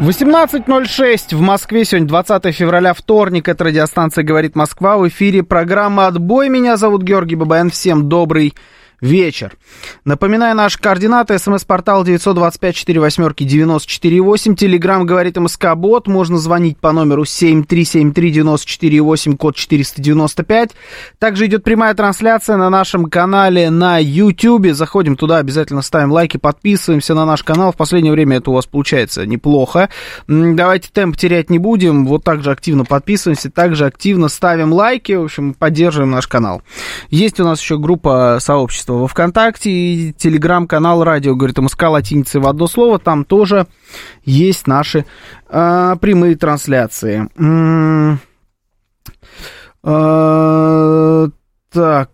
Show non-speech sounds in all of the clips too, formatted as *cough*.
18.06 в Москве. Сегодня 20 февраля, вторник. Это радиостанция «Говорит Москва». В эфире программа «Отбой». Меня зовут Георгий Бабаян. Всем добрый вечер. Напоминаю, наши координаты. СМС-портал 925-48-94-8. Телеграмм говорит МСК-бот. Можно звонить по номеру 7373-94-8, код 495. Также идет прямая трансляция на нашем канале на YouTube. Заходим туда, обязательно ставим лайки, подписываемся на наш канал. В последнее время это у вас получается неплохо. Давайте темп терять не будем. Вот так же активно подписываемся, также активно ставим лайки. В общем, поддерживаем наш канал. Есть у нас еще группа сообщества сообщество во ВКонтакте и телеграм-канал радио, говорит МСК латиницей в одно слово. Там тоже есть наши э, прямые трансляции. Э, так,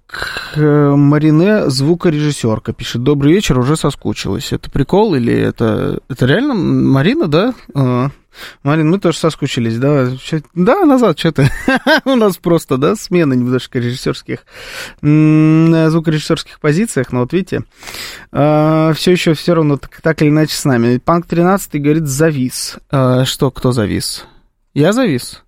э, Марине, звукорежиссерка, пишет. Добрый вечер, уже соскучилась. Это прикол или это... Это реально Марина, да? А, Марин, мы тоже соскучились, да? Да, назад что-то. *laughs* У нас просто, да, смена немножко режиссерских, звукорежиссерских позициях, но вот видите, а, все еще все равно так, так или иначе с нами. Панк 13 говорит, завис. А, что, кто завис? Я завис?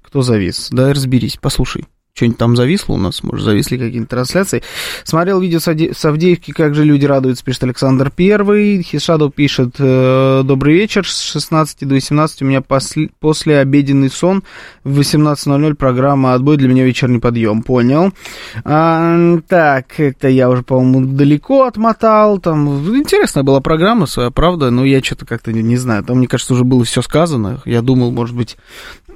Кто завис? Да, разберись, послушай что-нибудь там зависло у нас, может, зависли какие-то трансляции. Смотрел видео с Авдеевки, как же люди радуются, пишет Александр Первый. Хишадов пишет, э, добрый вечер, с 16 до 18 у меня после, после обеденный сон, в 18.00 программа «Отбой» для меня вечерний подъем, понял. А, так, это я уже, по-моему, далеко отмотал, там, интересная была программа своя, правда, но я что-то как-то не, не знаю, там, мне кажется, уже было все сказано, я думал, может быть,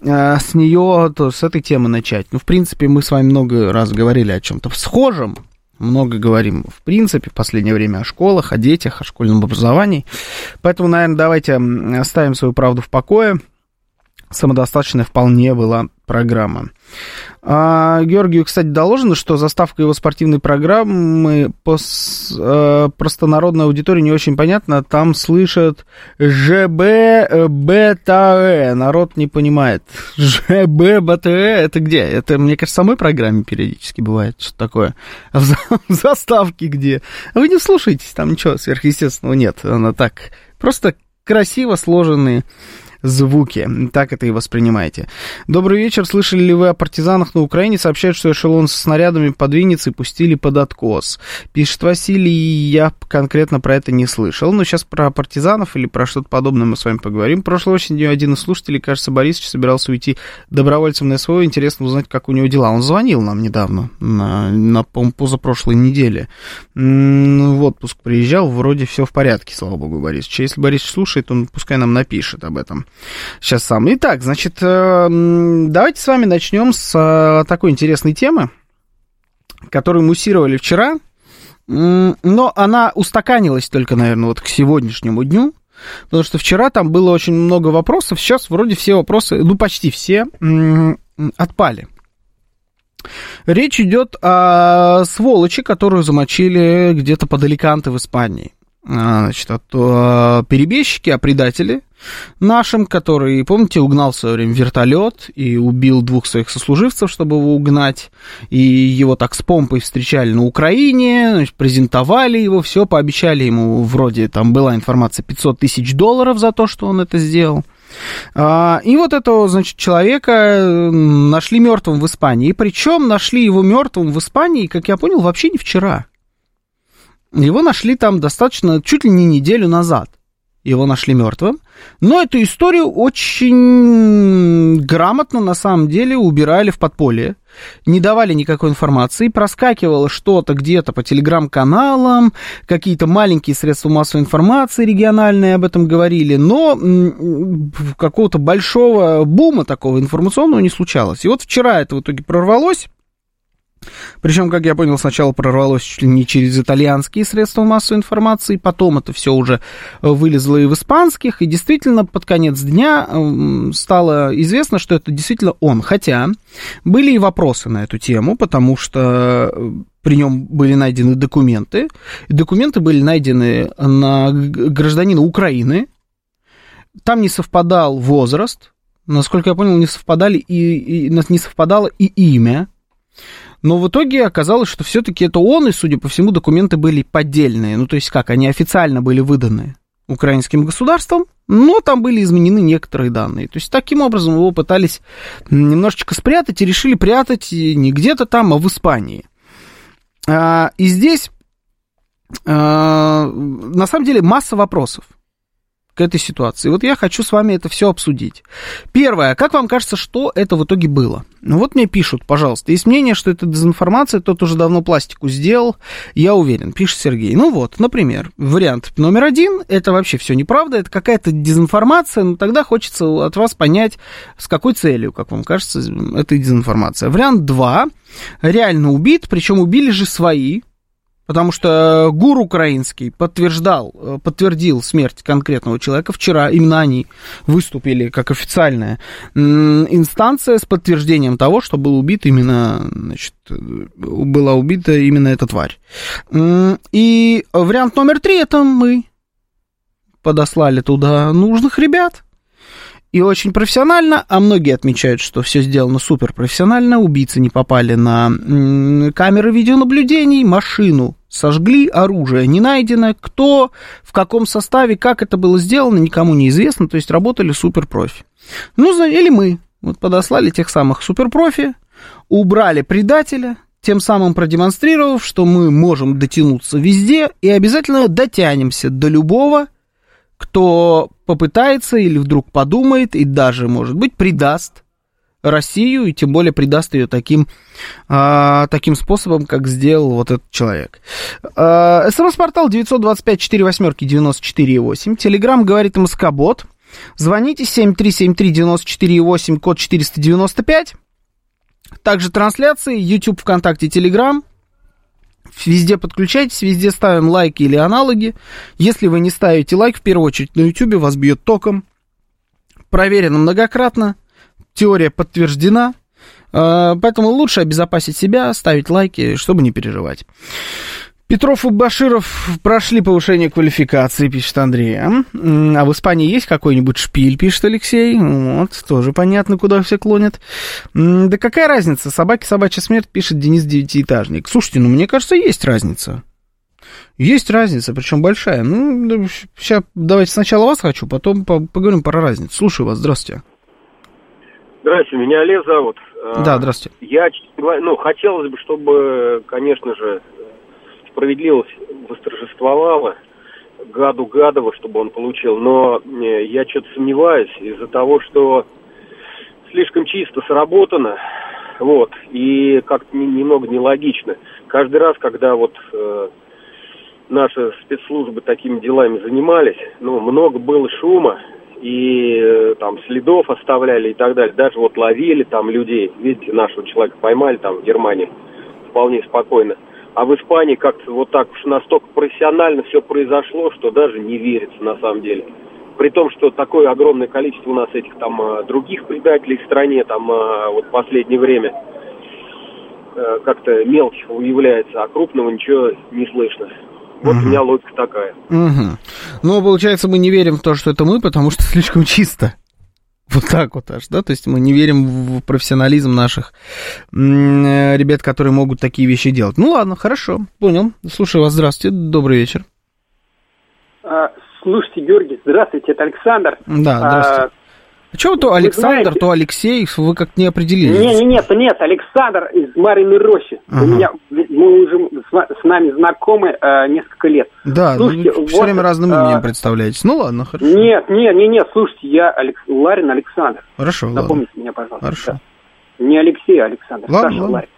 э, с нее, то, с этой темы начать. Ну, в принципе, мы с вами много раз говорили о чем-то схожем, много говорим, в принципе, в последнее время о школах, о детях, о школьном образовании. Поэтому, наверное, давайте оставим свою правду в покое. Самодостаточная вполне была программа. А, Георгию, кстати, доложено, что заставка его спортивной программы по э, простонародной аудитории не очень понятна. Там слышат ЖБ, БТЭ. Народ не понимает. *laughs* ЖБ, БТЭ, это где? Это, мне кажется, самой программе периодически бывает что такое. А *laughs* в заставке где? Вы не слушаетесь, там ничего сверхъестественного нет. Она так, просто красиво сложенные звуки. Так это и воспринимаете. Добрый вечер. Слышали ли вы о партизанах на Украине? Сообщают, что эшелон со снарядами под Винницей пустили под откос. Пишет Василий, я конкретно про это не слышал. Но сейчас про партизанов или про что-то подобное мы с вами поговорим. Прошлой осенью один из слушателей, кажется, Борисович, собирался уйти добровольцем на СВО. Интересно узнать, как у него дела. Он звонил нам недавно, на, на позапрошлой неделе. В отпуск приезжал, вроде все в порядке, слава богу, Борисович. Если Борисович слушает, он пускай нам напишет об этом сейчас сам. Итак, значит, э, давайте с вами начнем с э, такой интересной темы, которую муссировали вчера, но она устаканилась только, наверное, вот к сегодняшнему дню, потому что вчера там было очень много вопросов, сейчас вроде все вопросы, ну, почти все отпали. Речь идет о сволочи, которую замочили где-то под Аликанте в Испании. А, значит, а то перебежчики, а предатели нашим, который, помните, угнал в свое время вертолет и убил двух своих сослуживцев, чтобы его угнать, и его так с помпой встречали на Украине, значит, презентовали его, все, пообещали ему, вроде там была информация, 500 тысяч долларов за то, что он это сделал. А, и вот этого, значит, человека нашли мертвым в Испании. И причем нашли его мертвым в Испании, как я понял, вообще не вчера. Его нашли там достаточно, чуть ли не неделю назад. Его нашли мертвым. Но эту историю очень грамотно, на самом деле, убирали в подполье. Не давали никакой информации. Проскакивало что-то где-то по телеграм-каналам, какие-то маленькие средства массовой информации региональные об этом говорили. Но какого-то большого бума такого информационного не случалось. И вот вчера это в итоге прорвалось. Причем, как я понял, сначала прорвалось чуть ли не через итальянские средства массовой информации, потом это все уже вылезло и в испанских, и действительно под конец дня стало известно, что это действительно он. Хотя были и вопросы на эту тему, потому что э, при нем были найдены документы. Документы были найдены на гражданина Украины. Там не совпадал возраст, насколько я понял, не совпадали и, и не совпадало и имя но в итоге оказалось, что все-таки это он, и, судя по всему, документы были поддельные. Ну, то есть как, они официально были выданы украинским государством, но там были изменены некоторые данные. То есть таким образом его пытались немножечко спрятать и решили прятать не где-то там, а в Испании. А, и здесь а, на самом деле масса вопросов к этой ситуации. Вот я хочу с вами это все обсудить. Первое, как вам кажется, что это в итоге было? Ну вот мне пишут, пожалуйста, есть мнение, что это дезинформация, тот уже давно пластику сделал, я уверен, пишет Сергей. Ну вот, например, вариант номер один, это вообще все неправда, это какая-то дезинформация, но тогда хочется от вас понять, с какой целью, как вам кажется, это дезинформация. Вариант два, реально убит, причем убили же свои, Потому что ГУР украинский подтверждал, э, подтвердил смерть конкретного человека. Вчера именно они выступили как официальная инстанция с подтверждением того, что был убит именно, значит, э, была убита именно эта тварь. И вариант номер три это мы подослали туда нужных ребят. И очень профессионально, а многие отмечают, что все сделано супер профессионально. Убийцы не попали на камеры видеонаблюдений, машину сожгли, оружие не найдено. Кто, в каком составе, как это было сделано, никому не известно. То есть работали супер профи. Ну, или мы вот подослали тех самых суперпрофи, убрали предателя, тем самым продемонстрировав, что мы можем дотянуться везде и обязательно дотянемся до любого, кто попытается или вдруг подумает и даже, может быть, предаст Россию, и тем более предаст ее таким, а, таким способом, как сделал вот этот человек. А, СМС-портал 925-48-94-8. Телеграмм говорит МСК-бот. Звоните 7373-94-8, код 495. Также трансляции, YouTube, ВКонтакте, Телеграм. Везде подключайтесь, везде ставим лайки или аналоги. Если вы не ставите лайк, в первую очередь на YouTube вас бьет током. Проверено многократно, теория подтверждена, а, поэтому лучше обезопасить себя, ставить лайки, чтобы не переживать. Петров и Баширов прошли повышение квалификации, пишет Андрей. А, а в Испании есть какой-нибудь шпиль, пишет Алексей. Вот, тоже понятно, куда все клонят. Да какая разница? Собаки, собачья смерть, пишет Денис Девятиэтажник. Слушайте, ну мне кажется, есть разница. Есть разница, причем большая. Ну, сейчас давайте сначала вас хочу, потом поговорим про разницу. Слушаю вас, здравствуйте. Здравствуйте, меня Олег зовут. Да, здравствуйте. Я, ну, хотелось бы, чтобы, конечно же, справедливость восторжествовала, гаду гадово, чтобы он получил, но э, я что-то сомневаюсь из-за того, что слишком чисто сработано, вот, и как-то немного нелогично. Каждый раз, когда вот э, наши спецслужбы такими делами занимались, ну, много было шума, и э, там следов оставляли и так далее. Даже вот ловили там людей. Видите, нашего человека поймали там в Германии вполне спокойно. А в Испании как-то вот так уж настолько профессионально все произошло, что даже не верится на самом деле. При том, что такое огромное количество у нас этих там а, других предателей в стране, там а, вот в последнее время э, как-то мелких выявляется, а крупного ничего не слышно. Вот угу. у меня логика такая. Угу. Ну, получается, мы не верим в то, что это мы, потому что *laughs* слишком чисто. Вот так вот аж, да, то есть мы не верим в профессионализм наших э, ребят, которые могут такие вещи делать. Ну ладно, хорошо, понял. Слушаю вас, здравствуйте, добрый вечер. А, слушайте, Георгий, здравствуйте, это Александр. Да, здравствуйте. А, а что то Александр, знаете... то Алексей, вы как не определились? Нет, нет, нет, Александр из Мариной Рощи. Ага. У меня, мы уже с, с нами знакомы э, несколько лет. Да, ну, слушайте, вы все вот, время разным э, именем представляетесь. Ну ладно, хорошо. Нет, нет, нет, нет, слушайте, я Алекс... Ларин Александр. Хорошо, Напомните ладно. меня, пожалуйста. Хорошо. Да. Не Алексей, а Александр. Ладно, Саша ладно. Ларин.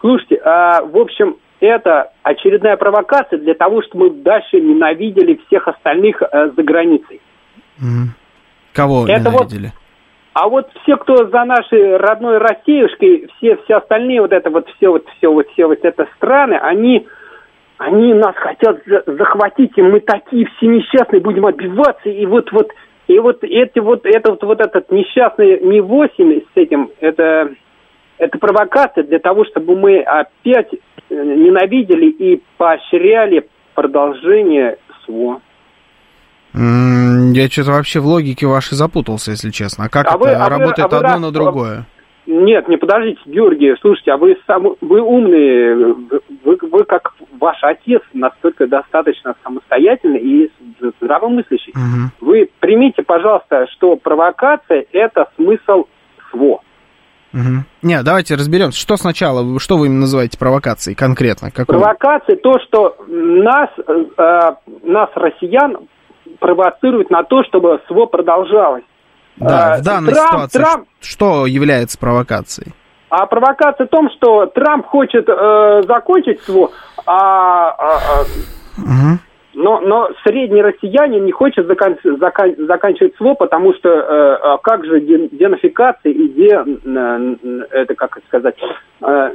Слушайте, а, в общем, это очередная провокация для того, чтобы мы дальше ненавидели всех остальных э, за границей. Угу. Кого это ненавидели? Вот А вот все, кто за нашей родной Россиюшкой, все, все остальные вот это вот все вот все вот все вот это страны, они они нас хотят захватить, и мы такие все несчастные будем отбиваться, и вот вот и вот эти вот этот вот этот несчастный Ми-8 с этим, это это провокация для того, чтобы мы опять э, ненавидели и поощряли продолжение СВО. Я что-то вообще в логике вашей запутался, если честно. А как а это вы, а работает вы, а вы одно раз... на другое? Нет, не подождите, Георгий, слушайте, а вы сам, вы умные, вы, вы как ваш отец настолько достаточно самостоятельный и здравомыслящий. Угу. Вы примите, пожалуйста, что провокация – это смысл СВО. Угу. Нет, давайте разберемся. Что сначала, что вы называете провокацией конкретно? Какой? Провокация то, что нас, э, нас, россиян, провоцирует на то, чтобы СВО продолжалось. Да, а, в данной Трамп, ситуации Трамп... что является провокацией? А провокация в том, что Трамп хочет э, закончить СВО, а, а, а, угу. но, но средний россиянин не хочет закан, закан, заканчивать СВО, потому что э, а как же денацификация и де, э, это как сказать, э,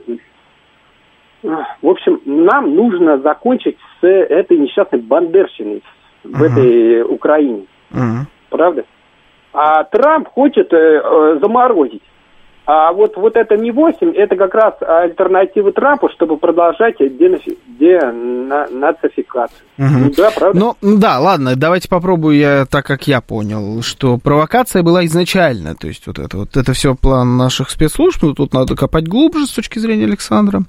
в общем, нам нужно закончить с этой несчастной бандерщиной в угу. этой Украине. Угу. Правда? А Трамп хочет э, э, заморозить. А вот, вот это не 8, это как раз альтернатива Трампу, чтобы продолжать денацификацию. Угу. Да, правда? Ну, да, ладно, давайте попробую я так, как я понял, что провокация была изначально, то есть вот это вот это все план наших спецслужб, ну, тут надо копать глубже с точки зрения Александра,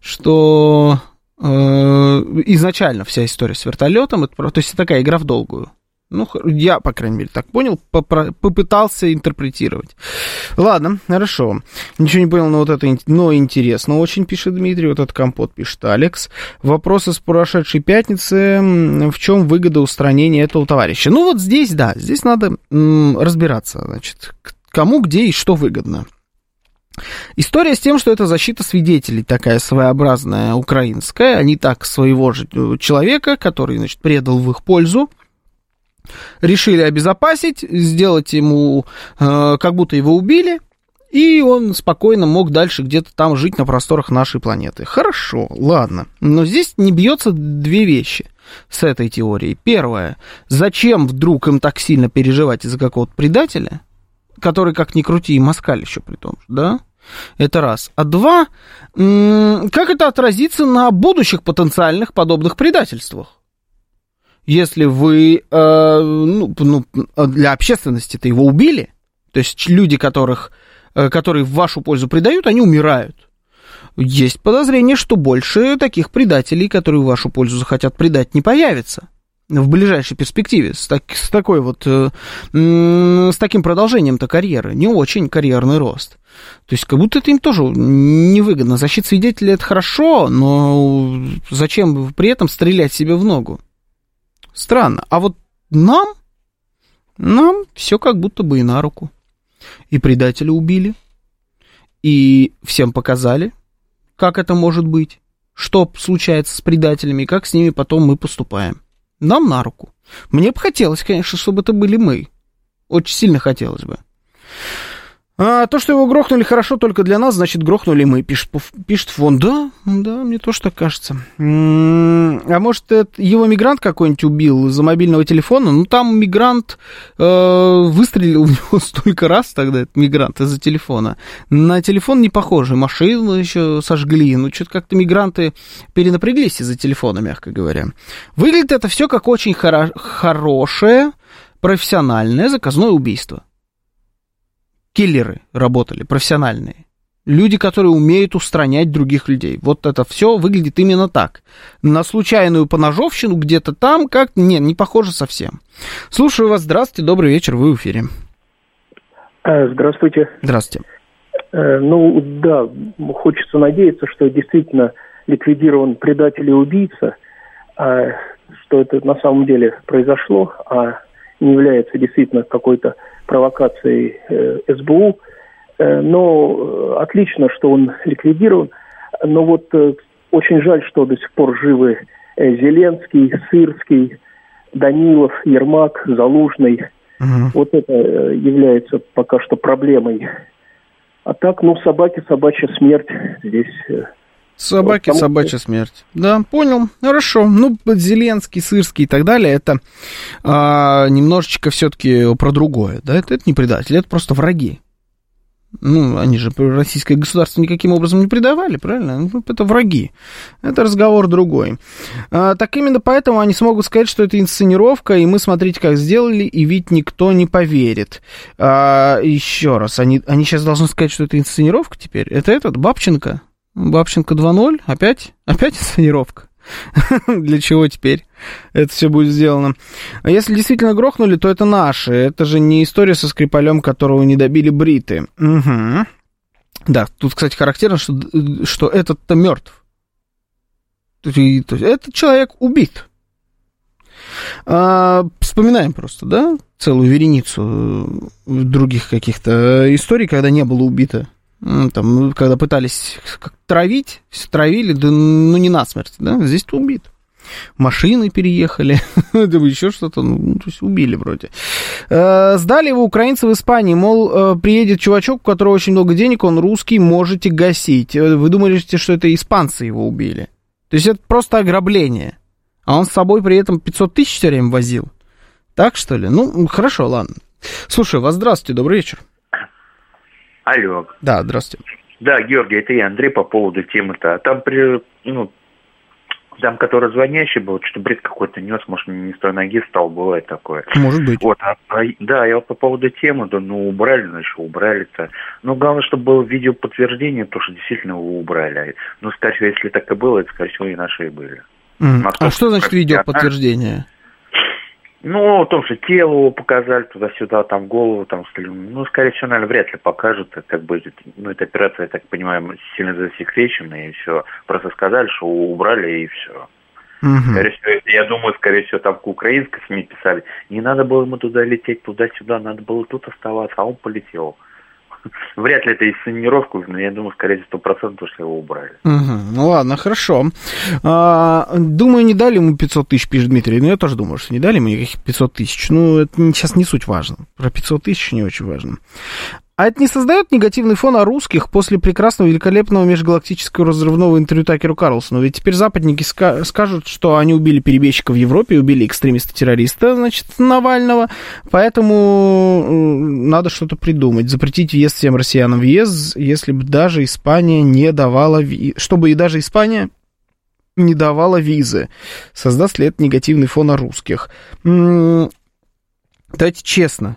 что э, изначально вся история с вертолетом, это, то есть такая игра в долгую. Ну, я, по крайней мере, так понял, попытался интерпретировать. Ладно, хорошо. Ничего не понял, но вот это, но интересно очень, пишет Дмитрий, вот этот компот пишет Алекс. Вопросы с прошедшей пятницы, в чем выгода устранения этого товарища? Ну, вот здесь, да, здесь надо м, разбираться, значит, кому, где и что выгодно. История с тем, что это защита свидетелей, такая своеобразная украинская, они так своего же э, человека, который, значит, предал в их пользу, решили обезопасить, сделать ему, э, как будто его убили, и он спокойно мог дальше где-то там жить на просторах нашей планеты. Хорошо, ладно. Но здесь не бьется две вещи с этой теорией. Первое, зачем вдруг им так сильно переживать из-за какого-то предателя, который, как ни крути, и москаль еще при том, да? Это раз. А два, как это отразится на будущих потенциальных подобных предательствах? если вы э, ну, ну, для общественности-то его убили, то есть люди, которых, э, которые в вашу пользу предают, они умирают. Есть подозрение, что больше таких предателей, которые в вашу пользу захотят предать, не появится в ближайшей перспективе с, так, с такой вот э, с таким продолжением-то карьеры не очень карьерный рост то есть как будто это им тоже невыгодно защита свидетелей это хорошо но зачем при этом стрелять себе в ногу Странно. А вот нам, нам все как будто бы и на руку. И предателя убили, и всем показали, как это может быть, что случается с предателями, и как с ними потом мы поступаем. Нам на руку. Мне бы хотелось, конечно, чтобы это были мы. Очень сильно хотелось бы. А то, что его грохнули хорошо только для нас, значит, грохнули мы, пишет, пишет фон. Да, да, мне тоже так кажется. А может, это его мигрант какой-нибудь убил из-за мобильного телефона? Ну, там мигрант э, выстрелил в него *laughs* столько раз тогда, этот мигрант, из-за телефона. На телефон не похожий, машину еще сожгли. Ну, что-то как-то мигранты перенапряглись из-за телефона, мягко говоря. Выглядит это все как очень хоро- хорошее, профессиональное заказное убийство киллеры работали, профессиональные. Люди, которые умеют устранять других людей. Вот это все выглядит именно так. На случайную поножовщину где-то там как не, не похоже совсем. Слушаю вас. Здравствуйте, добрый вечер, вы в эфире. Э, здравствуйте. Здравствуйте. Э, ну, да, хочется надеяться, что действительно ликвидирован предатель и убийца, а что это на самом деле произошло, а не является действительно какой-то провокацией э, СБУ. Э, но э, отлично, что он ликвидирован. Но вот очень жаль, что до сих пор живы Зеленский, Сырский, Данилов, Ермак, Залужный, Угу. Вот это является пока что проблемой. А так, ну, собаки, собачья смерть здесь Собаки, вот, собачья смерть. Да, понял. Хорошо. Ну, Зеленский, Сырский и так далее, это а, немножечко все-таки про другое. Да, это, это не предатели, это просто враги. Ну, они же российское государство никаким образом не предавали, правильно? Ну, это враги. Это разговор другой. А, так именно поэтому они смогут сказать, что это инсценировка, и мы, смотрите, как сделали, и ведь никто не поверит. А, еще раз, они, они сейчас должны сказать, что это инсценировка теперь? Это этот, Бабченко? Бабченко 2.0? Опять? *laughs* Опять инсценировка? *laughs* Для чего теперь это все будет сделано? А если действительно грохнули, то это наши. Это же не история со Скрипалем, которого не добили бриты. Угу. Да, тут, кстати, характерно, что, что этот-то мертв. Этот человек убит. А, вспоминаем просто, да, целую вереницу других каких-то историй, когда не было убито там, ну, когда пытались травить, травили, да ну не насмерть, да, здесь убит. Машины переехали, *laughs* еще что-то, ну, то есть убили вроде. Э, сдали его украинцы в Испании, мол, э, приедет чувачок, у которого очень много денег, он русский, можете гасить. Э, вы думаете, что это испанцы его убили? То есть это просто ограбление. А он с собой при этом 500 тысяч все время возил. Так что ли? Ну, хорошо, ладно. Слушай, вас здравствуйте, добрый вечер. Алло. Да, здравствуйте. Да, Георгий, это я, Андрей, по поводу темы-то. Там, при, ну, там, который звонящий был, что бред какой-то нес, может, не с той ноги стал, бывает такое. Может быть. Вот, а, а, да, я вот по поводу темы, да, ну, убрали, ну, еще убрали-то. Ну, главное, чтобы было видео подтверждение, то, что действительно его убрали. Ну, скорее всего, если так и было, это, скорее всего, и наши и были. Mm. А, а что значит видео подтверждение? Ну, о том, что тело его показали туда-сюда, там голову, там, ну, скорее всего, наверное, вряд ли покажут, как бы, ну, эта операция, я так понимаю, сильно засекречена, и все. Просто сказали, что убрали, и все. Угу. Скорее всего, я думаю, скорее всего, там к украинской СМИ писали, не надо было ему туда лететь, туда-сюда, надо было тут оставаться, а он полетел. *laughs* Вряд ли это инсценировку, но я думаю, скорее сто процентов, что его убрали. Угу. Ну ладно, хорошо. А, думаю, не дали ему 500 тысяч, пишет Дмитрий. Ну, я тоже думаю, что не дали ему никаких 500 тысяч. Ну, это сейчас не суть важно. Про 500 тысяч не очень важно. А это не создает негативный фон о русских после прекрасного, великолепного межгалактического разрывного интервью Такеру Карлсону? Ведь теперь западники ска- скажут, что они убили перебежчика в Европе, убили экстремиста-террориста, значит, Навального, поэтому надо что-то придумать. Запретить въезд всем россиянам въезд, если бы даже Испания не давала... Ви... Чтобы и даже Испания не давала визы. Создаст ли это негативный фон о русских? Давайте честно,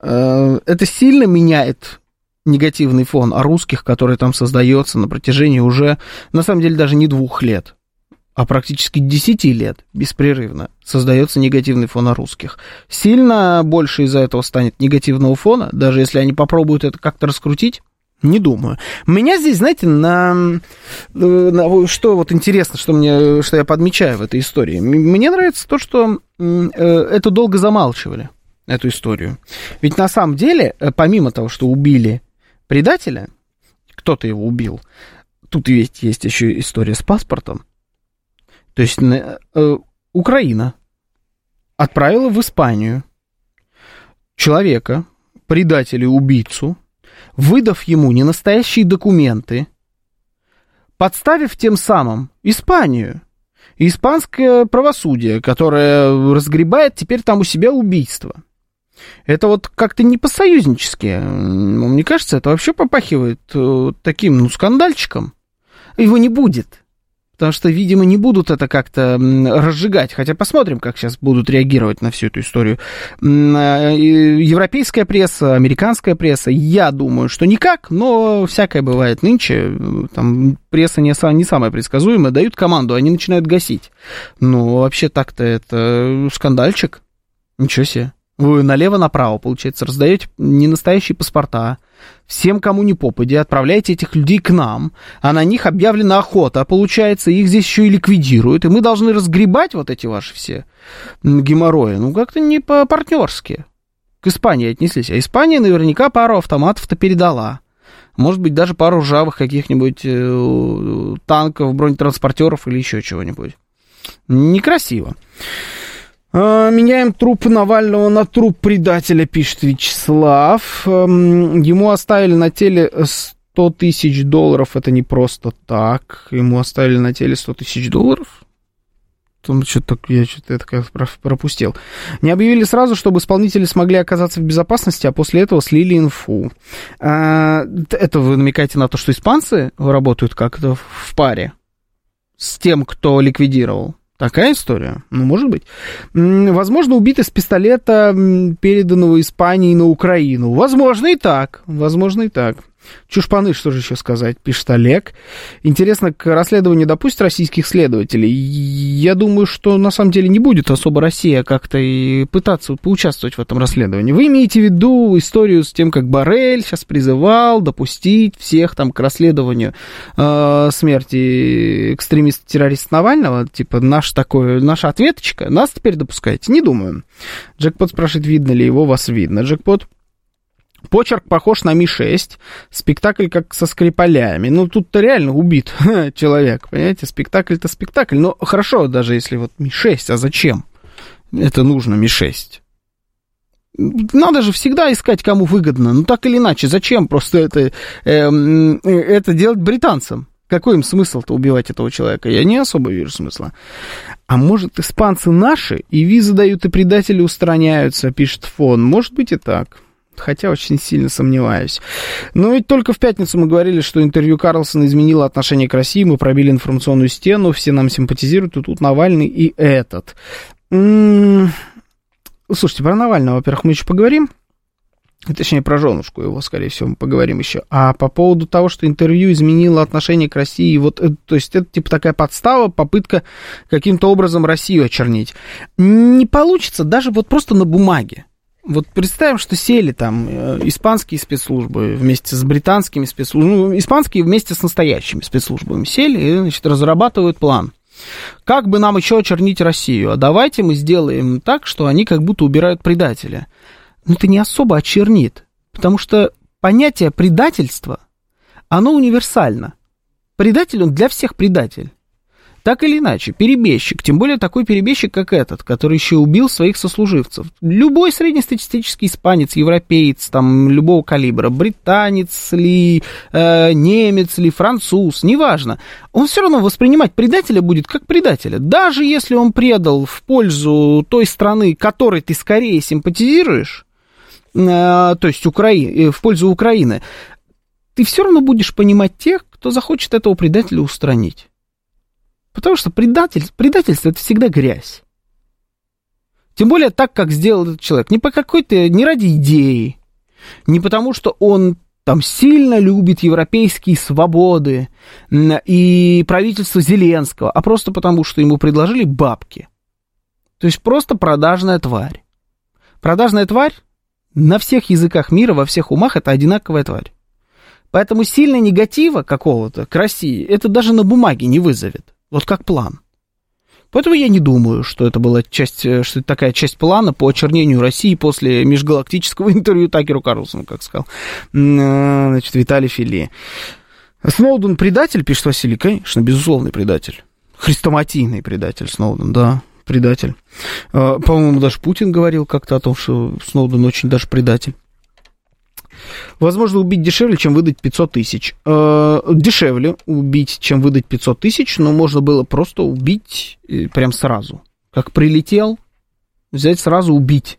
это сильно меняет негативный фон о русских, который там создается на протяжении уже, на самом деле, даже не двух лет, а практически десяти лет беспрерывно создается негативный фон о русских. Сильно больше из-за этого станет негативного фона, даже если они попробуют это как-то раскрутить, не думаю. Меня здесь, знаете, на, на что вот интересно, что мне, что я подмечаю в этой истории. Мне нравится то, что э, это долго замалчивали эту историю. Ведь на самом деле, э, помимо того, что убили предателя, кто-то его убил, тут ведь есть еще история с паспортом. То есть э, Украина отправила в Испанию человека, предателя убийцу, выдав ему ненастоящие документы, подставив тем самым Испанию и испанское правосудие, которое разгребает теперь там у себя убийство – это вот как-то не по-союзнически. Мне кажется, это вообще попахивает э, таким, ну, скандальчиком. Его не будет. Потому что, видимо, не будут это как-то разжигать. Хотя посмотрим, как сейчас будут реагировать на всю эту историю. А, европейская пресса, американская пресса, я думаю, что никак, но всякое бывает нынче. Там пресса не, не самая предсказуемая, дают команду, они начинают гасить. Ну, вообще так-то это скандальчик. Ничего себе. Вы налево-направо, получается, раздаете ненастоящие паспорта, всем, кому не попади, отправляете этих людей к нам, а на них объявлена охота, получается, их здесь еще и ликвидируют, и мы должны разгребать вот эти ваши все геморрои. Ну, как-то не по-партнерски. К Испании отнеслись. А Испания наверняка пару автоматов-то передала. Может быть, даже пару ржавых каких-нибудь э, танков, бронетранспортеров или еще чего-нибудь. Некрасиво. А, меняем труп Навального на труп предателя, пишет Вячеслав. Эм, ему оставили на теле 100 тысяч долларов. Это не просто так. Ему оставили на теле 100 тысяч долларов? Там что-то я что-то это как пропустил. Не объявили сразу, чтобы исполнители смогли оказаться в безопасности, а после этого слили инфу. А, это вы намекаете на то, что испанцы работают как-то в паре с тем, кто ликвидировал? Такая история? Ну, может быть. Возможно, убит из пистолета, переданного Испании на Украину. Возможно и так. Возможно и так. Чушпаны, что же еще сказать, пишет Олег. Интересно, к расследованию допустят российских следователей? Я думаю, что на самом деле не будет особо Россия как-то и пытаться поучаствовать в этом расследовании. Вы имеете в виду историю с тем, как Барель сейчас призывал допустить всех там к расследованию э, смерти экстремиста-террориста Навального? Типа, наш такой, наша ответочка? Нас теперь допускаете? Не думаю. Джекпот спрашивает, видно ли его, вас видно. Джекпот Почерк похож на Ми-6, спектакль как со скрипалями. Ну, тут-то реально убит *laughs* человек, понимаете? Спектакль-то спектакль. Но хорошо, даже если вот Ми-6, а зачем это нужно Ми-6? Надо же всегда искать, кому выгодно. Ну, так или иначе, зачем просто это, э, это делать британцам? Какой им смысл-то убивать этого человека? Я не особо вижу смысла. А может, испанцы наши, и визы дают, и предатели устраняются, пишет фон. Может быть и так хотя очень сильно сомневаюсь. Но ведь только в пятницу мы говорили, что интервью Карлсона изменило отношение к России, мы пробили информационную стену, все нам симпатизируют, и тут Навальный и этот. М-м- слушайте, про Навального, во-первых, мы еще поговорим. Точнее, про женушку его, скорее всего, мы поговорим еще. А по поводу того, что интервью изменило отношение к России, вот, э, то есть это типа такая подстава, попытка каким-то образом Россию очернить. Не получится даже вот просто на бумаге. Вот представим, что сели там э, испанские спецслужбы вместе с британскими спецслужбами, ну, испанские вместе с настоящими спецслужбами сели и, значит, разрабатывают план. Как бы нам еще очернить Россию? А давайте мы сделаем так, что они как будто убирают предателя. Но это не особо очернит, потому что понятие предательства, оно универсально. Предатель, он для всех предатель. Так или иначе, перебежчик, тем более такой перебежчик, как этот, который еще убил своих сослуживцев. Любой среднестатистический испанец, европеец, там, любого калибра, британец ли, э, немец ли, француз, неважно, он все равно воспринимать предателя будет как предателя. Даже если он предал в пользу той страны, которой ты скорее симпатизируешь, э, то есть Украи, э, в пользу Украины, ты все равно будешь понимать тех, кто захочет этого предателя устранить. Потому что предатель, предательство это всегда грязь. Тем более так, как сделал этот человек. Не по какой-то, не ради идеи, не потому что он там сильно любит европейские свободы и правительство Зеленского, а просто потому, что ему предложили бабки. То есть просто продажная тварь. Продажная тварь на всех языках мира, во всех умах это одинаковая тварь. Поэтому сильно негатива какого-то к России это даже на бумаге не вызовет. Вот как план. Поэтому я не думаю, что это была часть, э, что это такая часть плана по очернению России после межгалактического *laughs* интервью Такеру Карлсону, как сказал э, значит, Виталий Фили. Сноуден предатель, пишет Василий, конечно, безусловный предатель. Хрестоматийный предатель Сноуден, да, предатель. Э, по-моему, даже Путин говорил как-то о том, что Сноуден очень даже предатель. Возможно, убить дешевле, чем выдать 500 тысяч. Э, дешевле убить, чем выдать 500 тысяч, но можно было просто убить э, прям сразу. Как прилетел, взять сразу убить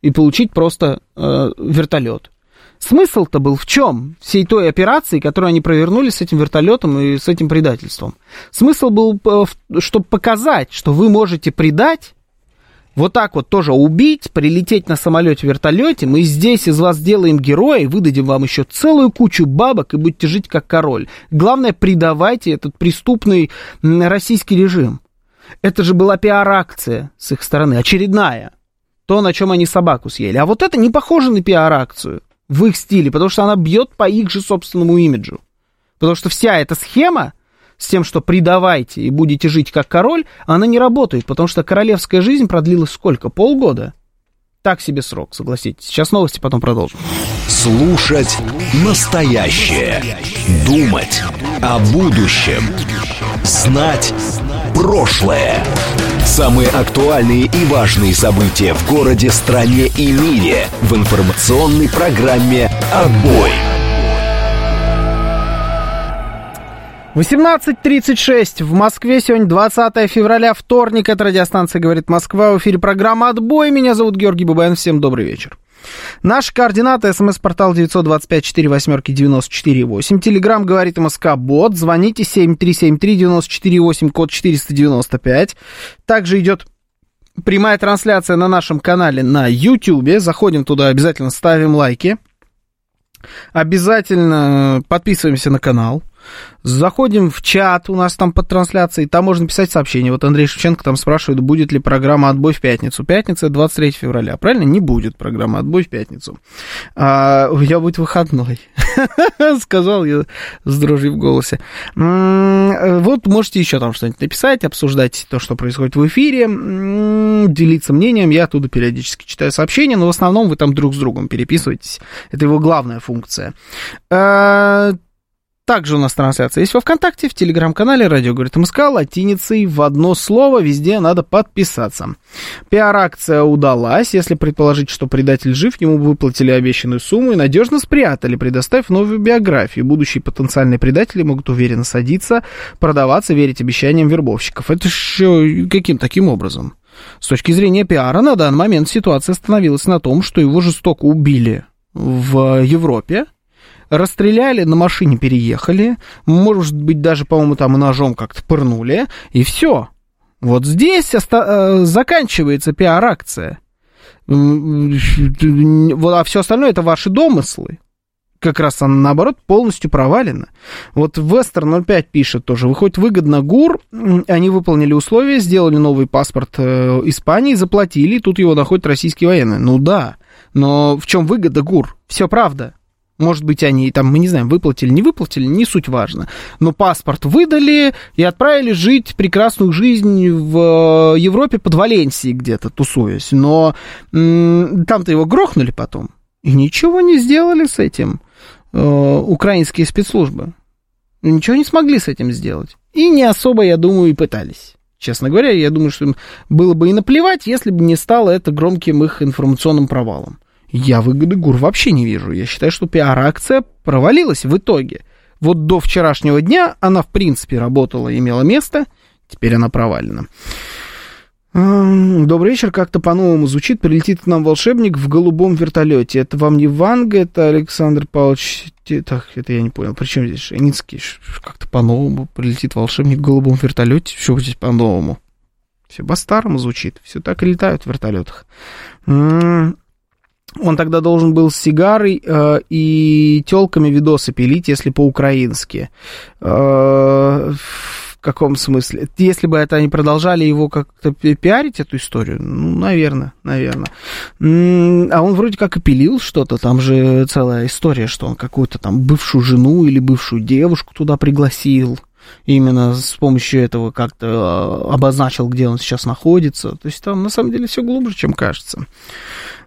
и получить просто э, вертолет. Смысл-то был в чем? Всей той операции, которую они провернули с этим вертолетом и с этим предательством. Смысл был, э, чтобы показать, что вы можете предать вот так вот тоже убить, прилететь на самолете, вертолете, мы здесь из вас сделаем героя выдадим вам еще целую кучу бабок и будете жить как король. Главное, предавайте этот преступный российский режим. Это же была пиар-акция с их стороны, очередная. То, на чем они собаку съели. А вот это не похоже на пиар-акцию в их стиле, потому что она бьет по их же собственному имиджу. Потому что вся эта схема, с тем, что предавайте и будете жить как король, она не работает, потому что королевская жизнь продлилась сколько? Полгода? Так себе срок, согласитесь. Сейчас новости, потом продолжим. Слушать настоящее. Думать о будущем. Знать прошлое. Самые актуальные и важные события в городе, стране и мире в информационной программе «Отбой». 18.36 в Москве. Сегодня 20 февраля, вторник. Это радиостанция «Говорит Москва». В эфире программа «Отбой». Меня зовут Георгий Бабаян. Всем добрый вечер. Наши координаты. СМС-портал 925-48-94-8. Телеграмм «Говорит МСК Бот». Звоните 7373-94-8, код 495. Также идет прямая трансляция на нашем канале на YouTube. Заходим туда, обязательно ставим лайки. Обязательно подписываемся на канал. Заходим в чат, у нас там под трансляцией, там можно писать сообщение. Вот Андрей Шевченко там спрашивает, будет ли программа «Отбой» в пятницу. Пятница 23 февраля, правильно? Не будет программы «Отбой» в пятницу. А, у меня будет выходной, *laughs* сказал я с дрожью в голосе. Вот можете еще там что-нибудь написать, обсуждать то, что происходит в эфире, делиться мнением. Я оттуда периодически читаю сообщения, но в основном вы там друг с другом переписываетесь. Это его главная функция. Также у нас трансляция есть во ВКонтакте, в Телеграм-канале «Радио говорит МСК» латиницей в одно слово, везде надо подписаться. Пиар-акция удалась, если предположить, что предатель жив, ему выплатили обещанную сумму и надежно спрятали, предоставив новую биографию. Будущие потенциальные предатели могут уверенно садиться, продаваться, верить обещаниям вербовщиков. Это еще каким таким образом? С точки зрения пиара, на данный момент ситуация остановилась на том, что его жестоко убили в Европе, расстреляли, на машине переехали, может быть, даже, по-моему, там ножом как-то пырнули, и все. Вот здесь оста- э, заканчивается пиар-акция. А все остальное это ваши домыслы. Как раз она, наоборот, полностью провалена. Вот Вестер 05 пишет тоже. Выходит выгодно ГУР, они выполнили условия, сделали новый паспорт э, Испании, заплатили, тут его находят российские военные. Ну да, но в чем выгода ГУР? Все правда. Может быть, они там, мы не знаем, выплатили, не выплатили, не суть важно. Но паспорт выдали и отправили жить прекрасную жизнь в Европе под Валенсией где-то, тусуясь. Но там-то его грохнули потом. И ничего не сделали с этим э, украинские спецслужбы. Ничего не смогли с этим сделать. И не особо, я думаю, и пытались. Честно говоря, я думаю, что им было бы и наплевать, если бы не стало это громким их информационным провалом. Я выгоды ГУР вообще не вижу. Я считаю, что пиар-акция провалилась в итоге. Вот до вчерашнего дня она, в принципе, работала, имела место. Теперь она провалена. Добрый вечер, как-то по-новому звучит. Прилетит к нам волшебник в голубом вертолете. Это вам не Ванга, это Александр Павлович... Так, это я не понял. Причем здесь Шеницкий? Как-то по-новому прилетит волшебник в голубом вертолете. Что здесь по-новому? Все по-старому звучит. Все так и летают в вертолетах. Он тогда должен был с сигарой э, и телками видосы пилить, если по-украински. Э, в каком смысле? Если бы это они продолжали его как-то пиарить, эту историю, ну, наверное, наверное. А он вроде как и пилил что-то, там же целая история, что он какую-то там бывшую жену или бывшую девушку туда пригласил именно с помощью этого как-то э, обозначил, где он сейчас находится. То есть там на самом деле все глубже, чем кажется.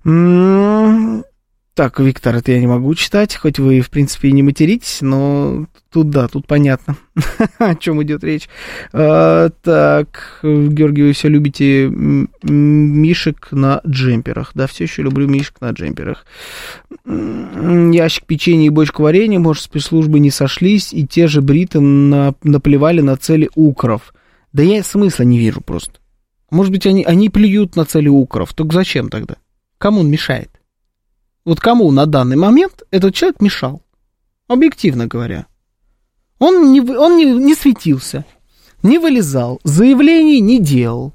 Так, Виктор, это я не могу читать, хоть вы, в принципе, и не материтесь, но тут да, тут понятно, *laughs* о чем идет речь. А, так, Георгий, вы все любите мишек на джемперах. Да, все еще люблю мишек на джемперах. Ящик печенья и бочка варенья, может, спецслужбы не сошлись, и те же бриты на, наплевали на цели укров. Да я смысла не вижу просто. Может быть, они, они плюют на цели укров, только зачем тогда? Кому он мешает? Вот кому на данный момент этот человек мешал? Объективно говоря. Он не, он не, не светился, не вылезал, заявлений не делал,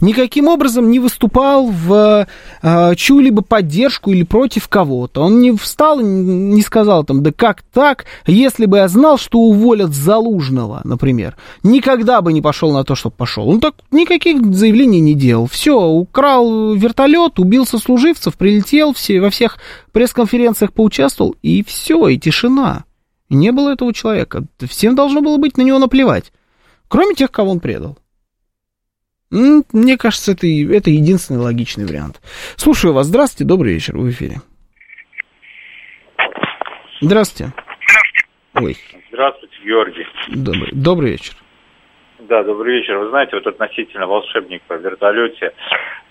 никаким образом не выступал в э, чью-либо поддержку или против кого-то. Он не встал, не сказал там, да как так, если бы я знал, что уволят Залужного, например, никогда бы не пошел на то, чтобы пошел. Он так никаких заявлений не делал. Все, украл вертолет, убил сослуживцев, прилетел, все, во всех пресс-конференциях поучаствовал, и все, и тишина. не было этого человека. Всем должно было быть на него наплевать. Кроме тех, кого он предал. Мне кажется, это, это единственный логичный вариант. Слушаю вас. Здравствуйте, добрый вечер, в эфире. Здравствуйте. Ой. Здравствуйте, Георгий. Добрый, добрый вечер. Да, добрый вечер. Вы знаете, вот относительно волшебника в вертолете,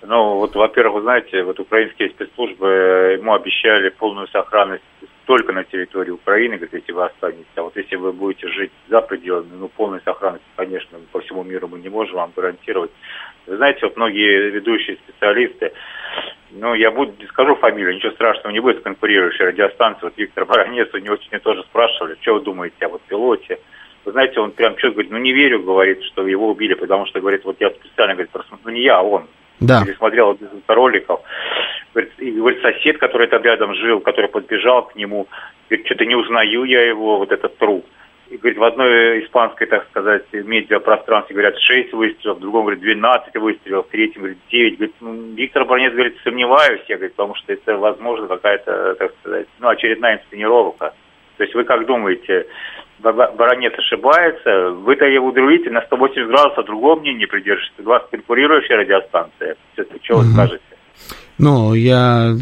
ну, вот, во-первых, вы знаете, вот украинские спецслужбы ему обещали полную сохранность только на территории Украины, говорит, если вы останетесь. А вот если вы будете жить за пределами, ну, полной сохранности, конечно, по всему миру мы не можем вам гарантировать. Вы знаете, вот многие ведущие специалисты, ну, я буду, скажу фамилию, ничего страшного не будет, конкурирующей радиостанции. Вот Виктор Баранец, у него очень тоже спрашивали, что вы думаете о вот пилоте. Вы знаете, он прям что говорит, ну не верю, говорит, что его убили, потому что, говорит, вот я специально, говорит, просто, ну не я, а он. Да. Пересмотрел роликов. Говорит, и говорит, сосед, который там рядом жил, который подбежал к нему, говорит, что-то не узнаю я его, вот этот труп. И, говорит, в одной испанской, так сказать, медиапространстве говорят 6 выстрелов, в другом, говорит, 12 выстрелов, в третьем, говорит, 9. Говорит, ну, Виктор Бронец, говорит, сомневаюсь я, говорит, потому что это, возможно, какая-то, так сказать, ну, очередная инсценировка. То есть вы как думаете, Баронет ошибается, вы-то его удивите, на 180 градусов другого мнения придерживаетесь, у вас конкурирующая радиостанция. Все-таки что вы скажете? Ну, я,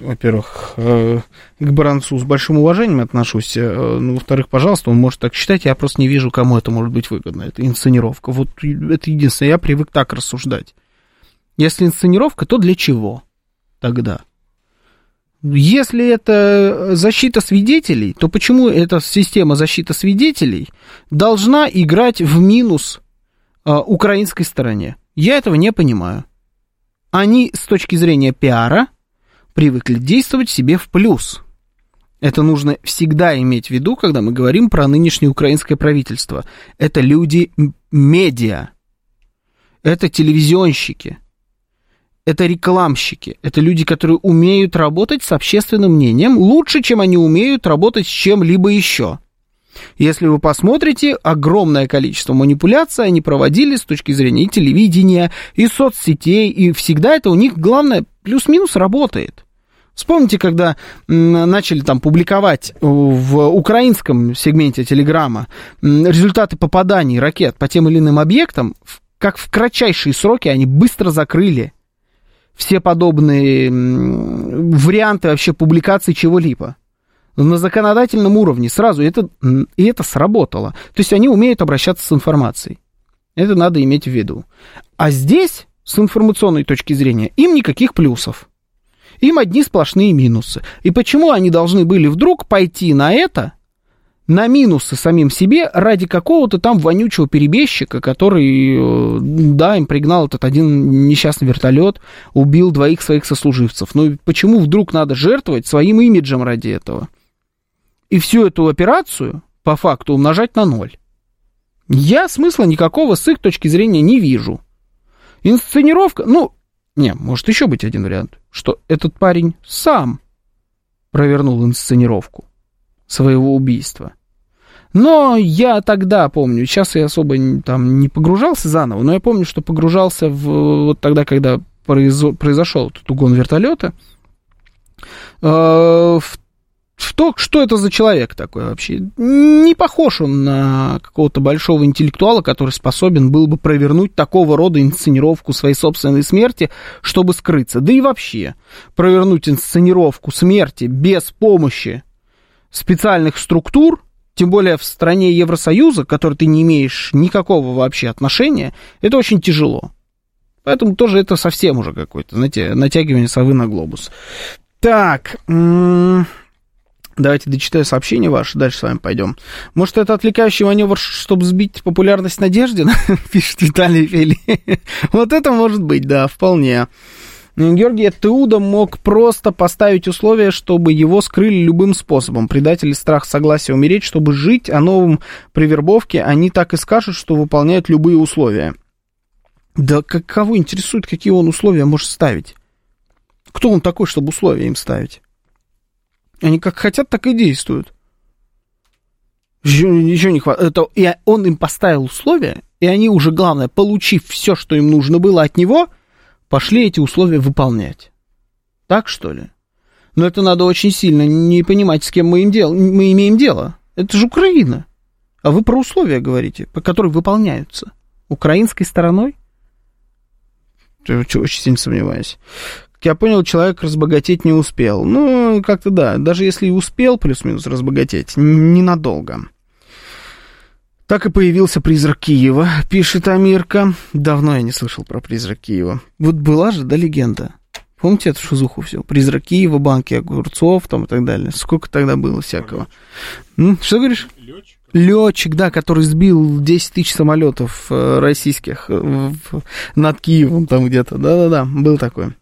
во-первых, э, к Баранцу с большим уважением отношусь. Э, ну, во-вторых, пожалуйста, он может так считать. Я просто не вижу, кому это может быть выгодно. Это инсценировка. Вот это единственное. Я привык так рассуждать. Если инсценировка, то для чего тогда? Если это защита свидетелей, то почему эта система защиты свидетелей должна играть в минус э, украинской стороне? Я этого не понимаю. Они с точки зрения пиара привыкли действовать себе в плюс. Это нужно всегда иметь в виду, когда мы говорим про нынешнее украинское правительство. Это люди медиа, это телевизионщики – это рекламщики, это люди, которые умеют работать с общественным мнением лучше, чем они умеют работать с чем-либо еще. Если вы посмотрите, огромное количество манипуляций они проводили с точки зрения и телевидения, и соцсетей, и всегда это у них, главное, плюс-минус работает. Вспомните, когда начали там публиковать в украинском сегменте Телеграма результаты попаданий ракет по тем или иным объектам, как в кратчайшие сроки они быстро закрыли все подобные варианты вообще публикации чего-либо. На законодательном уровне сразу это, и это сработало. То есть они умеют обращаться с информацией. Это надо иметь в виду. А здесь, с информационной точки зрения, им никаких плюсов. Им одни сплошные минусы. И почему они должны были вдруг пойти на это, на минусы самим себе ради какого-то там вонючего перебежчика, который, э, да, им пригнал этот один несчастный вертолет, убил двоих своих сослуживцев. Но почему вдруг надо жертвовать своим имиджем ради этого? И всю эту операцию, по факту, умножать на ноль. Я смысла никакого с их точки зрения не вижу. Инсценировка, ну, не, может еще быть один вариант, что этот парень сам провернул инсценировку своего убийства. Но я тогда помню, сейчас я особо там не погружался заново, но я помню, что погружался в, вот тогда, когда произошел этот угон вертолета, э, в, в то, что это за человек такой вообще. Не похож он на какого-то большого интеллектуала, который способен был бы провернуть такого рода инсценировку своей собственной смерти, чтобы скрыться. Да и вообще, провернуть инсценировку смерти без помощи специальных структур, тем более в стране Евросоюза, к которой ты не имеешь никакого вообще отношения, это очень тяжело. Поэтому тоже это совсем уже какое-то, знаете, натягивание совы на глобус. Так, давайте дочитаю сообщение ваше, дальше с вами пойдем. Может, это отвлекающий маневр, чтобы сбить популярность Надеждина, *laughs* пишет Виталий Фили. *laughs* вот это может быть, да, вполне. Георгий Теуда мог просто поставить условие, чтобы его скрыли любым способом. Предатели страх согласия умереть, чтобы жить о новом при вербовке, они так и скажут, что выполняют любые условия. Да как, кого интересует, какие он условия может ставить? Кто он такой, чтобы условия им ставить? Они как хотят, так и действуют. Ничего не хватает. Это, и он им поставил условия, и они уже, главное, получив все, что им нужно было от него – пошли эти условия выполнять. Так что ли? Но это надо очень сильно не понимать, с кем мы, им дел... мы имеем дело. Это же Украина. А вы про условия говорите, по которым выполняются. Украинской стороной? Очень сильно сомневаюсь. Я понял, человек разбогатеть не успел. Ну, как-то да. Даже если и успел плюс-минус разбогатеть, ненадолго. Так и появился призрак Киева, пишет Амирка. Давно я не слышал про призрак Киева. Вот была же, да, легенда. Помните эту шузуху все? Призрак Киева, банки огурцов там и так далее. Сколько тогда было всякого. М? Что говоришь? Летчик. Летчик, да, который сбил 10 тысяч самолетов э, российских э, над Киевом там где-то. Да-да-да, был такой.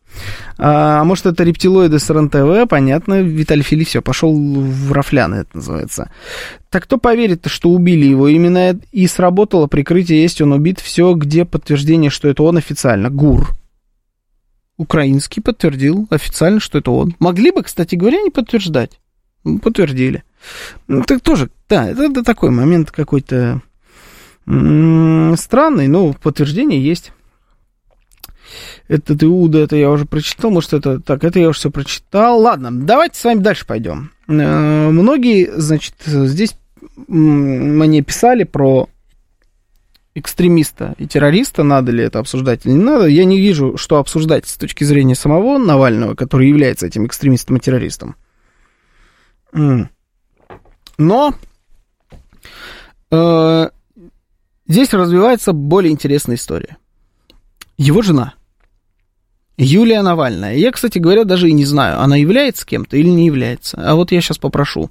А, может, это рептилоиды с РНТВ, понятно, Виталий Фили все, пошел в рафляны, это называется. Так кто поверит, что убили его? Именно и сработало прикрытие, есть он убит, все, где подтверждение, что это он официально. ГУР. Украинский подтвердил официально, что это он. Могли бы, кстати говоря, не подтверждать. Ну, Подтвердили. Ну, так тоже, да, это, это такой момент какой-то странный, но подтверждение есть. Это Иуда, это я уже прочитал, может, это... Так, это я уже все прочитал. Ладно, давайте с вами дальше пойдем. Э, Многие, значит, здесь мне писали про экстремиста и террориста, надо ли это обсуждать или не надо. Я не вижу, что обсуждать с точки зрения самого Навального, который является этим экстремистом и террористом. Но э, здесь развивается более интересная история. Его жена, Юлия Навальная. Я, кстати говоря, даже и не знаю, она является кем-то или не является. А вот я сейчас попрошу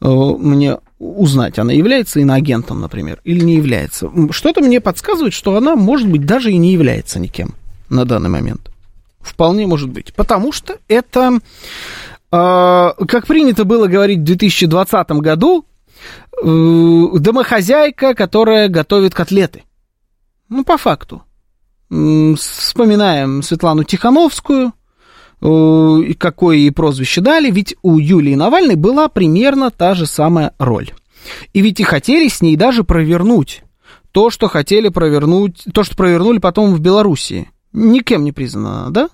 э, мне узнать, она является иноагентом, например, или не является. Что-то мне подсказывает, что она, может быть, даже и не является никем на данный момент. Вполне может быть. Потому что это, э, как принято было говорить в 2020 году, э, домохозяйка, которая готовит котлеты. Ну, по факту. Вспоминаем Светлану Тихановскую, э, какое ей прозвище дали, ведь у Юлии Навальной была примерно та же самая роль. И ведь и хотели с ней даже провернуть то, что хотели провернуть, то, что провернули потом в Белоруссии. Никем не признана, да?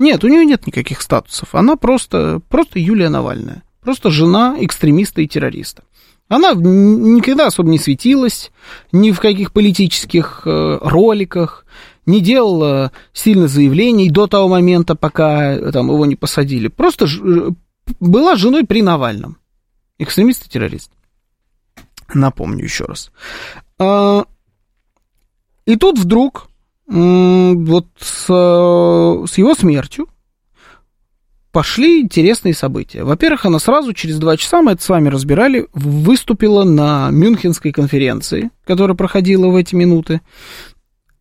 Нет, у нее нет никаких статусов. Она просто, просто Юлия Навальная. Просто жена экстремиста и террориста. Она никогда особо не светилась, ни в каких политических э, роликах, не делала сильно заявлений до того момента, пока э, там, его не посадили. Просто ж- э, была женой при Навальном. Экстремист и террорист. Напомню еще раз. А, И тут вдруг, вот с, э, с его смертью, пошли интересные события. Во-первых, она сразу через два часа, мы это с вами разбирали, выступила на Мюнхенской конференции, которая проходила в эти минуты,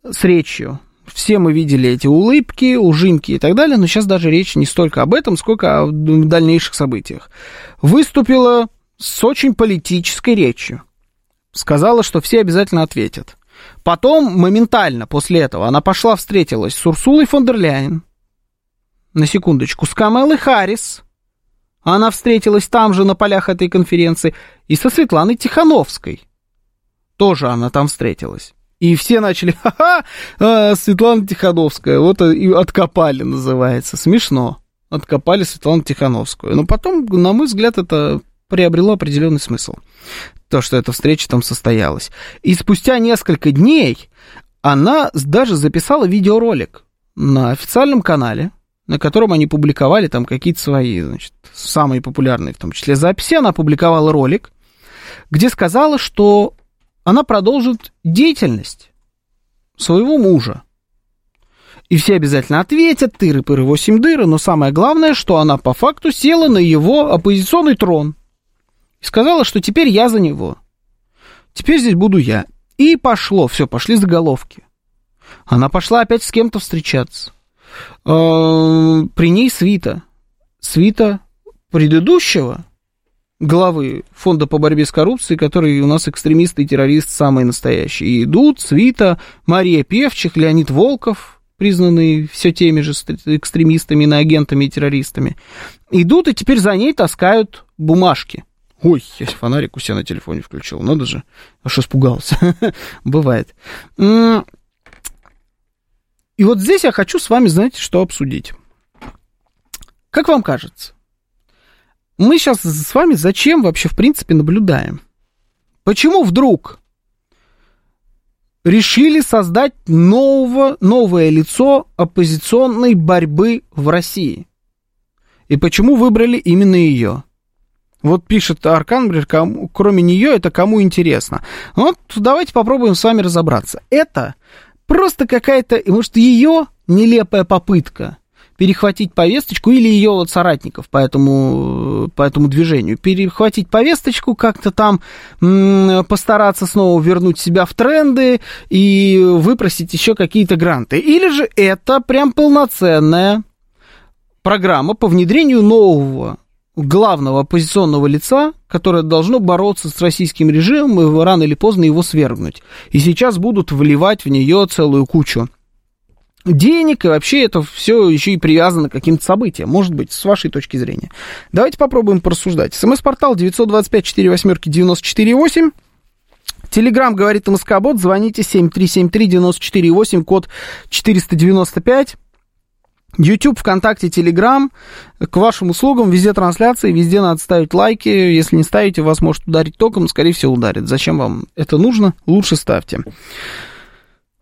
с речью. Все мы видели эти улыбки, ужимки и так далее, но сейчас даже речь не столько об этом, сколько о дальнейших событиях. Выступила с очень политической речью. Сказала, что все обязательно ответят. Потом, моментально после этого, она пошла встретилась с Урсулой фон дер Ляйен, на секундочку, с Камелой Харрис. Она встретилась там же на полях этой конференции. И со Светланой Тихановской. Тоже она там встретилась. И все начали, ха-ха, а, Светлана Тихановская, вот и откопали, называется. Смешно. Откопали Светлану Тихановскую. Но потом, на мой взгляд, это приобрело определенный смысл. То, что эта встреча там состоялась. И спустя несколько дней она даже записала видеоролик на официальном канале, на котором они публиковали там какие-то свои, значит, самые популярные в том числе записи. Она опубликовала ролик, где сказала, что она продолжит деятельность своего мужа. И все обязательно ответят, тыры-пыры, восемь дыры, но самое главное, что она по факту села на его оппозиционный трон. И сказала, что теперь я за него. Теперь здесь буду я. И пошло, все, пошли заголовки. Она пошла опять с кем-то встречаться. Э, При ней свита. Свита предыдущего главы Фонда по борьбе с коррупцией, который у нас экстремисты и террорист самые настоящие. И идут свита Мария Певчих, Леонид Волков, признанные все теми же экстремистами, иноагентами и террористами. Идут и теперь за ней таскают бумажки. Ой, я фонарик у себя на телефоне включил, надо же. Аж испугался. *laughs* Бывает. И вот здесь я хочу с вами, знаете, что обсудить. Как вам кажется? Мы сейчас с вами зачем вообще, в принципе, наблюдаем? Почему вдруг решили создать нового, новое лицо оппозиционной борьбы в России? И почему выбрали именно ее? Вот пишет Аркан, например, кроме нее это кому интересно. Вот давайте попробуем с вами разобраться. Это просто какая-то, может, ее нелепая попытка перехватить повесточку или ее вот соратников по этому, по этому движению. Перехватить повесточку, как-то там м- постараться снова вернуть себя в тренды и выпросить еще какие-то гранты. Или же это прям полноценная программа по внедрению нового главного оппозиционного лица, которое должно бороться с российским режимом и рано или поздно его свергнуть. И сейчас будут вливать в нее целую кучу денег, и вообще это все еще и привязано к каким-то событиям, может быть, с вашей точки зрения. Давайте попробуем порассуждать. СМС-портал 925-48-94-8. Телеграмм говорит МСК-бот, звоните 7373-94-8, код 495. YouTube, ВКонтакте, Телеграм, к вашим услугам, везде трансляции, везде надо ставить лайки. Если не ставите, вас может ударить током, скорее всего, ударит. Зачем вам это нужно? Лучше ставьте.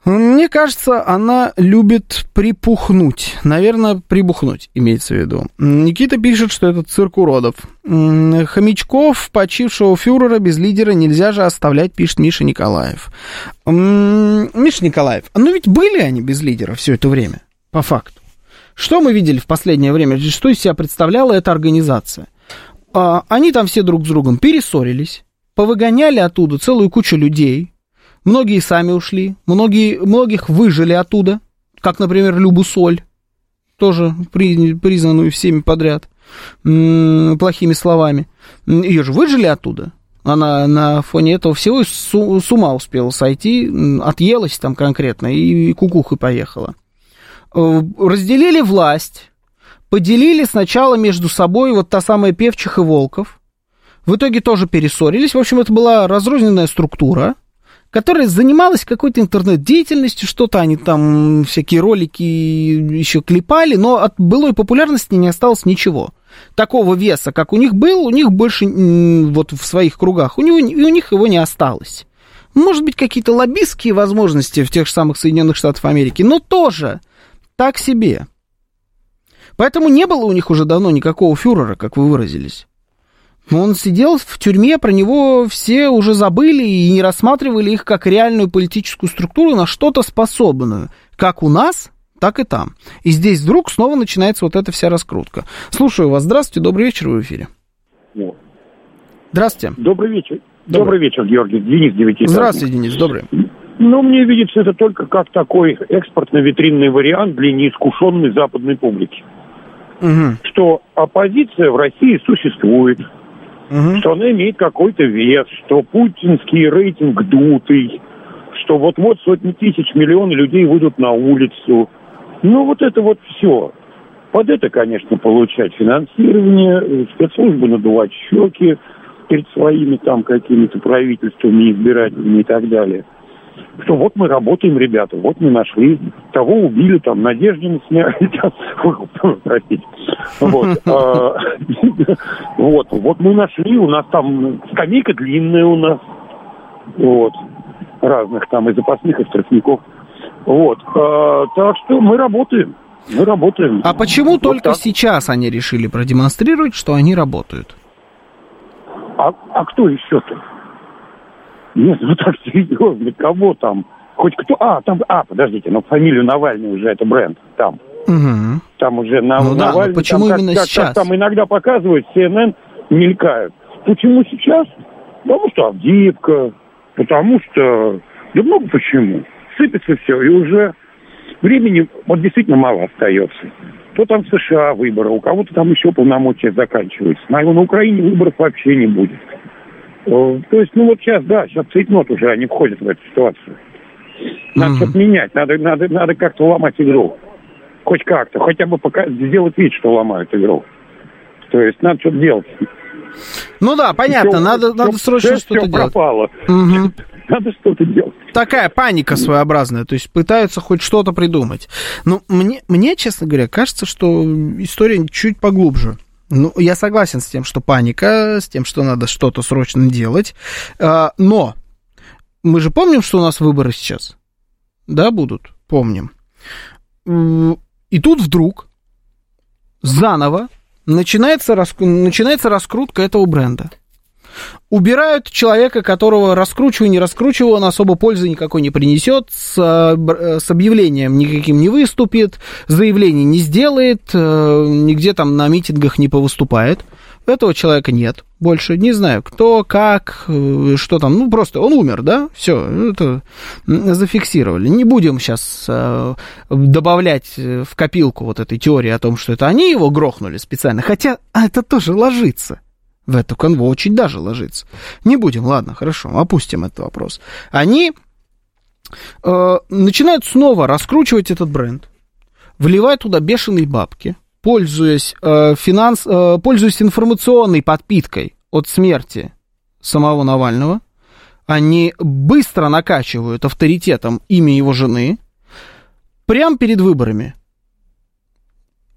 Мне кажется, она любит припухнуть. Наверное, прибухнуть, имеется в виду. Никита пишет, что это цирк уродов. Хомячков, почившего фюрера, без лидера нельзя же оставлять, пишет Миша Николаев. Миша Николаев, а ну ведь были они без лидера все это время, по факту. Что мы видели в последнее время? Что из себя представляла эта организация? А, они там все друг с другом перессорились, повыгоняли оттуда целую кучу людей, Многие сами ушли, многие, многих выжили оттуда, как, например, Любу Соль, тоже при, признанную всеми подряд плохими словами. Ее же выжили оттуда. Она на фоне этого всего с, ума успела сойти, отъелась там конкретно и кукухой поехала. Э, разделили власть, поделили сначала между собой вот та самая Певчих и Волков. В итоге тоже перессорились. В общем, это была разрозненная структура – которая занималась какой-то интернет-деятельностью, что-то они там, всякие ролики еще клепали, но от былой популярности не осталось ничего. Такого веса, как у них был, у них больше вот в своих кругах, у, него, у них его не осталось. Может быть, какие-то лоббистские возможности в тех же самых Соединенных Штатах Америки, но тоже так себе. Поэтому не было у них уже давно никакого фюрера, как вы выразились. Он сидел в тюрьме, про него все уже забыли и не рассматривали их как реальную политическую структуру на что-то способную. Как у нас, так и там. И здесь вдруг снова начинается вот эта вся раскрутка. Слушаю вас. Здравствуйте, добрый вечер, вы в эфире. Здравствуйте. Добрый вечер. Добрый, добрый вечер, Георгий. Денис Девятиэтажник. Здравствуйте, Денис, добрый. Ну, мне видится это только как такой экспортно-витринный вариант для неискушенной западной публики. Угу. Что оппозиция в России существует, угу. что она имеет какой-то вес, что путинский рейтинг дутый, что вот-вот сотни тысяч, миллионы людей выйдут на улицу. Ну, вот это вот все. Под это, конечно, получать финансирование, спецслужбы надувать щеки перед своими там какими-то правительствами, избирателями и так далее что вот мы работаем, ребята, вот мы нашли, того убили, там, Надеждина сняли, простите, вот, *laughs* а, *laughs* вот, вот мы нашли, у нас там скамейка длинная у нас, вот, разных там и запасных, и штрафников, вот, а, так что мы работаем. Мы работаем. А почему вот только так. сейчас они решили продемонстрировать, что они работают? А, а кто еще-то? Нет, ну так серьезно, кого там? Хоть кто... А, там... А, подождите, ну фамилию Навальный уже это бренд там. Угу. Там уже на, ну, Навальный... Да, но почему там, именно как, сейчас? Как, там иногда показывают, CNN мелькают. Почему сейчас? Потому что Авдеевка, потому что... Да много почему. Сыпется все, и уже времени вот действительно мало остается. То там в США выборы, у кого-то там еще полномочия заканчиваются. На, на Украине выборов вообще не будет. Э, то есть, ну вот сейчас, да, сейчас цейтнот уже, они входят в эту ситуацию. Надо mm-hmm. что-то менять, надо, надо, надо как-то ломать игру. Хоть как-то, хотя бы пока сделать вид, что ломают игру. То есть надо что-то делать. Ну да, понятно, все, надо, все, надо срочно что-то делать. пропало. Угу. *laughs* Надо что-то делать. Такая паника своеобразная, то есть пытаются хоть что-то придумать. Но мне, мне, честно говоря, кажется, что история чуть поглубже. Ну, я согласен с тем, что паника, с тем, что надо что-то срочно делать. А, но мы же помним, что у нас выборы сейчас. Да, будут? Помним. И тут вдруг заново начинается, раск... раскрутка этого бренда. Убирают человека, которого раскручивая, не раскручивая, он особо пользы никакой не принесет, с, э, с объявлением никаким не выступит, заявлений не сделает, э, нигде там на митингах не повыступает. Этого человека нет больше. Не знаю, кто, как, э, что там. Ну, просто он умер, да? Все, это зафиксировали. Не будем сейчас добавлять в копилку вот этой теории о том, что это они его грохнули специально. Хотя это тоже ложится в эту канву очень даже ложится. Не будем, ладно, хорошо, опустим этот вопрос. Они э, начинают снова раскручивать этот бренд, вливают туда бешеные бабки, пользуясь, э, финанс, э, пользуясь информационной подпиткой от смерти самого Навального, они быстро накачивают авторитетом имя его жены прямо перед выборами.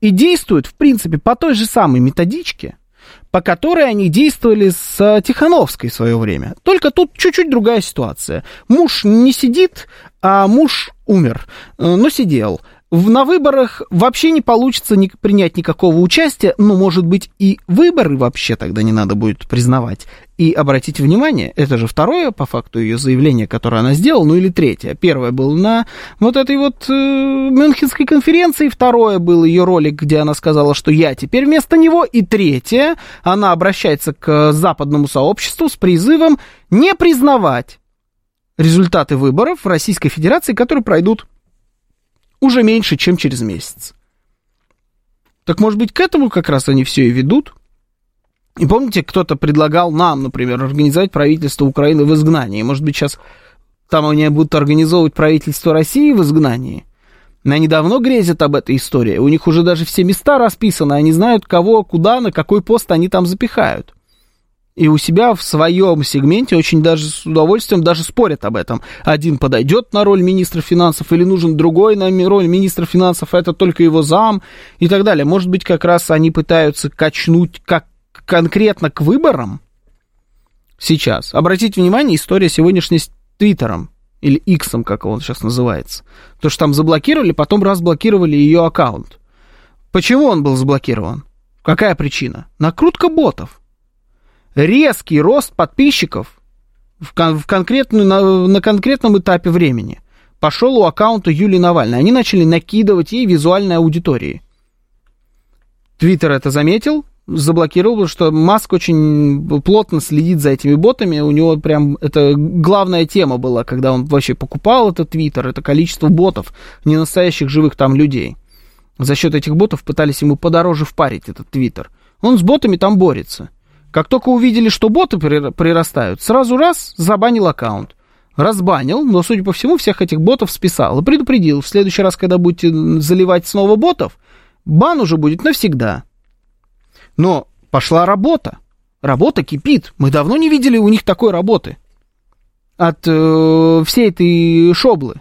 И действуют, в принципе, по той же самой методичке – по которой они действовали с Тихановской в свое время. Только тут чуть-чуть другая ситуация. Муж не сидит, а муж умер, э, но сидел на выборах вообще не получится ни, принять никакого участия, ну, может быть, и выборы вообще тогда не надо будет признавать. И обратите внимание, это же второе, по факту, ее заявление, которое она сделала, ну или третье. Первое было на вот этой вот э, Мюнхенской конференции, второе был ее ролик, где она сказала, что я теперь вместо него, и третье, она обращается к западному сообществу с призывом не признавать результаты выборов в Российской Федерации, которые пройдут уже меньше, чем через месяц. Так может быть, к этому как раз они все и ведут? И помните, кто-то предлагал нам, например, организовать правительство Украины в изгнании. Может быть, сейчас там они будут организовывать правительство России в изгнании? Они давно грезят об этой истории. У них уже даже все места расписаны, они знают, кого, куда, на какой пост они там запихают и у себя в своем сегменте очень даже с удовольствием даже спорят об этом. Один подойдет на роль министра финансов или нужен другой на роль министра финансов, это только его зам и так далее. Может быть, как раз они пытаются качнуть как конкретно к выборам сейчас. Обратите внимание, история сегодняшней с Твиттером или Иксом, как он сейчас называется. То, что там заблокировали, потом разблокировали ее аккаунт. Почему он был заблокирован? Какая причина? Накрутка ботов резкий рост подписчиков в, кон- в конкретную, на, на конкретном этапе времени пошел у аккаунта Юлии Навальной. Они начали накидывать ей визуальной аудитории. Твиттер это заметил, заблокировал, что Маск очень плотно следит за этими ботами. У него прям это главная тема была, когда он вообще покупал этот Твиттер, это количество ботов, не настоящих живых там людей. За счет этих ботов пытались ему подороже впарить этот Твиттер. Он с ботами там борется. Как только увидели, что боты прирастают, сразу раз забанил аккаунт. Разбанил, но, судя по всему, всех этих ботов списал. И предупредил, в следующий раз, когда будете заливать снова ботов, бан уже будет навсегда. Но пошла работа. Работа кипит. Мы давно не видели у них такой работы. От э, всей этой шоблы.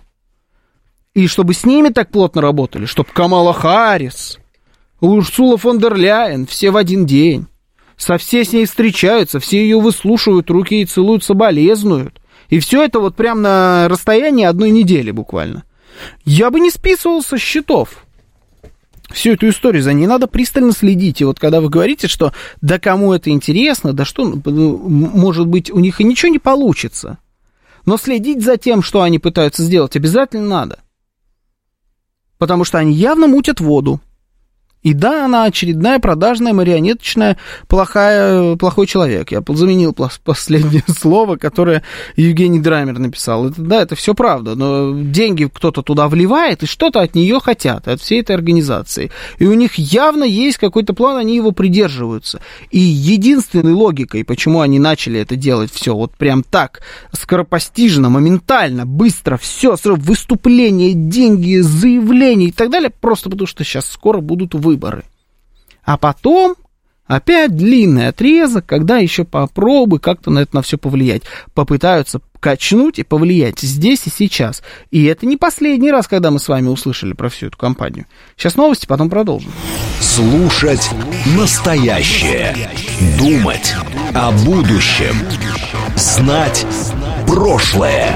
И чтобы с ними так плотно работали, чтобы Камала Харрис, Урсула фон дер Ляйен, все в один день со все с ней встречаются, все ее выслушивают, руки ей целуют, соболезнуют. И все это вот прям на расстоянии одной недели буквально. Я бы не списывал со счетов всю эту историю, за ней надо пристально следить. И вот когда вы говорите, что да кому это интересно, да что, ну, может быть, у них и ничего не получится. Но следить за тем, что они пытаются сделать, обязательно надо. Потому что они явно мутят воду. И да, она очередная продажная, марионеточная, плохая, плохой человек. Я заменил последнее *laughs* слово, которое Евгений Драймер написал. Это, да, это все правда, но деньги кто-то туда вливает, и что-то от нее хотят, от всей этой организации. И у них явно есть какой-то план, они его придерживаются. И единственной логикой, почему они начали это делать все вот прям так, скоропостижно, моментально, быстро, все, выступления, деньги, заявления и так далее, просто потому что сейчас скоро будут вы выборы. А потом опять длинный отрезок, когда еще попробуй как-то на это на все повлиять. Попытаются качнуть и повлиять здесь и сейчас. И это не последний раз, когда мы с вами услышали про всю эту компанию. Сейчас новости, потом продолжим. Слушать настоящее. Думать о будущем. Знать прошлое.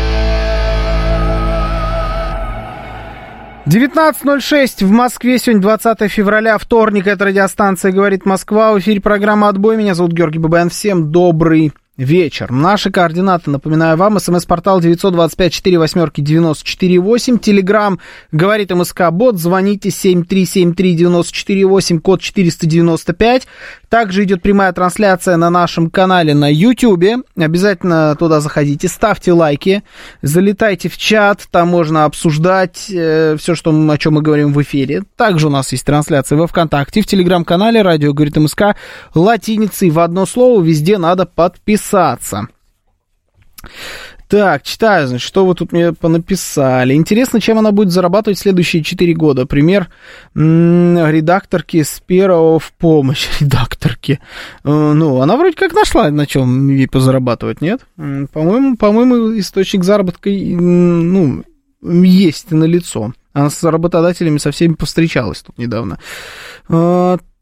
19.06 в Москве. Сегодня 20 февраля, вторник. Это радиостанция «Говорит Москва». В эфире программа «Отбой». Меня зовут Георгий Бабаян. Всем добрый вечер. Наши координаты, напоминаю вам, смс-портал 925-48-94-8, телеграмм говорит МСК Бот, звоните 7373-94-8, код 495. Также идет прямая трансляция на нашем канале на YouTube. Обязательно туда заходите, ставьте лайки, залетайте в чат, там можно обсуждать э, все, что, о чем мы говорим в эфире. Также у нас есть трансляция во ВКонтакте, в Телеграм-канале «Радио говорит МСК» латиницей в одно слово, везде надо подписаться. Так, читаю, значит, что вы тут мне понаписали. Интересно, чем она будет зарабатывать следующие 4 года. Пример редакторки с первого в помощь. *laughs* Редакторки. Э, ну, она вроде как нашла, на чем ей позарабатывать, нет? По-моему, по-моему, источник заработка, ну, есть на лицо. Она с работодателями со всеми повстречалась тут недавно.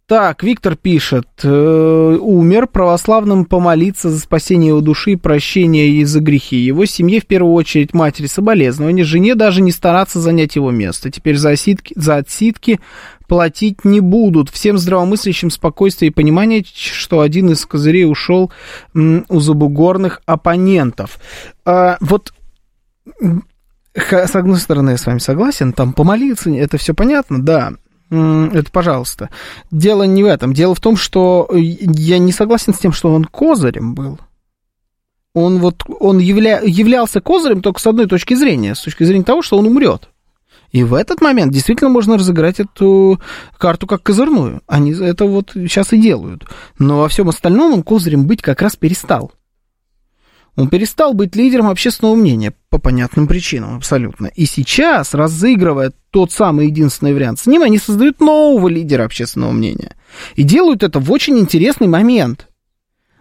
Э, так, Виктор пишет, э, умер православным помолиться за спасение его души и прощение ей за грехи. Его семье, в первую очередь, матери соболезнования, жене даже не стараться занять его место. Теперь за, оситки, за отсидки платить не будут. Всем здравомыслящим спокойствие и понимание, что один из козырей ушел м, у забугорных оппонентов. А, вот с одной стороны, я с вами согласен, там помолиться, это все понятно, да, это пожалуйста. Дело не в этом. Дело в том, что э, я не согласен с тем, что он козырем был. Он вот он явля, являлся козырем только с одной точки зрения, с точки зрения того, что он умрет. И в этот момент действительно можно разыграть эту карту как козырную. Они это вот сейчас и делают. Но во всем остальном он козырем быть как раз перестал. Он перестал быть лидером общественного мнения по понятным причинам абсолютно. И сейчас, разыгрывая тот самый единственный вариант с ним, они создают нового лидера общественного мнения. И делают это в очень интересный момент.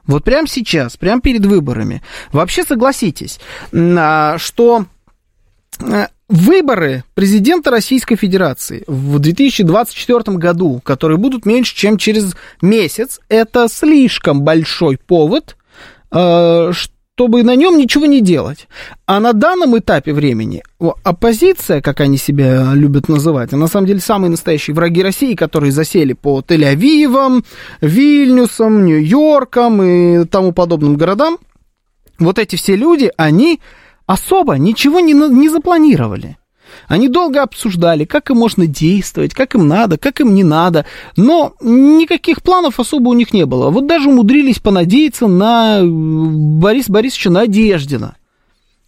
Вот прямо сейчас, прямо перед выборами. Вообще согласитесь, а, что а, выборы президента Российской Федерации в 2024 году, которые будут меньше, чем через месяц, это слишком большой повод, а, чтобы на нем ничего не делать. А на данном этапе времени оппозиция, как они себя любят называть, а на самом деле самые настоящие враги России, которые засели по Тель-Авивам, Вильнюсам, Нью-Йоркам и тому подобным городам, вот эти все люди, они особо ничего не, не запланировали. Они долго обсуждали, как им можно действовать, как им надо, как им не надо, но никаких планов особо у них не было. Вот даже умудрились понадеяться на Бориса Борисовича Надеждина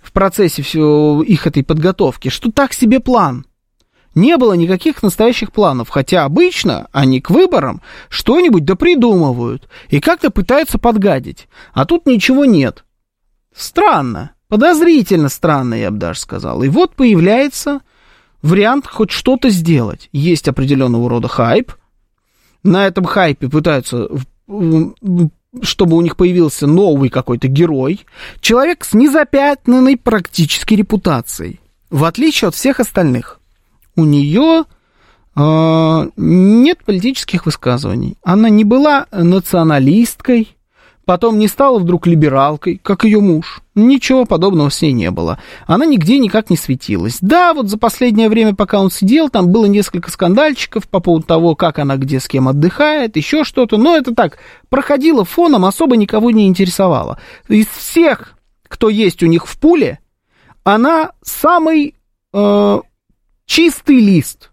в процессе все их этой подготовки, что так себе план. Не было никаких настоящих планов, хотя обычно они к выборам что-нибудь да придумывают и как-то пытаются подгадить, а тут ничего нет. Странно. Подозрительно странно, я бы даже сказал. И вот появляется вариант хоть что-то сделать. Есть определенного рода хайп. На этом хайпе пытаются, чтобы у них появился новый какой-то герой. Человек с незапятнанной практически репутацией. В отличие от всех остальных. У нее э, нет политических высказываний. Она не была националисткой, потом не стала вдруг либералкой, как ее муж. Ничего подобного с ней не было. Она нигде никак не светилась. Да, вот за последнее время, пока он сидел, там было несколько скандальчиков по поводу того, как она где с кем отдыхает, еще что-то. Но это так, проходило фоном, особо никого не интересовало. Из всех, кто есть у них в пуле, она самый э, чистый лист.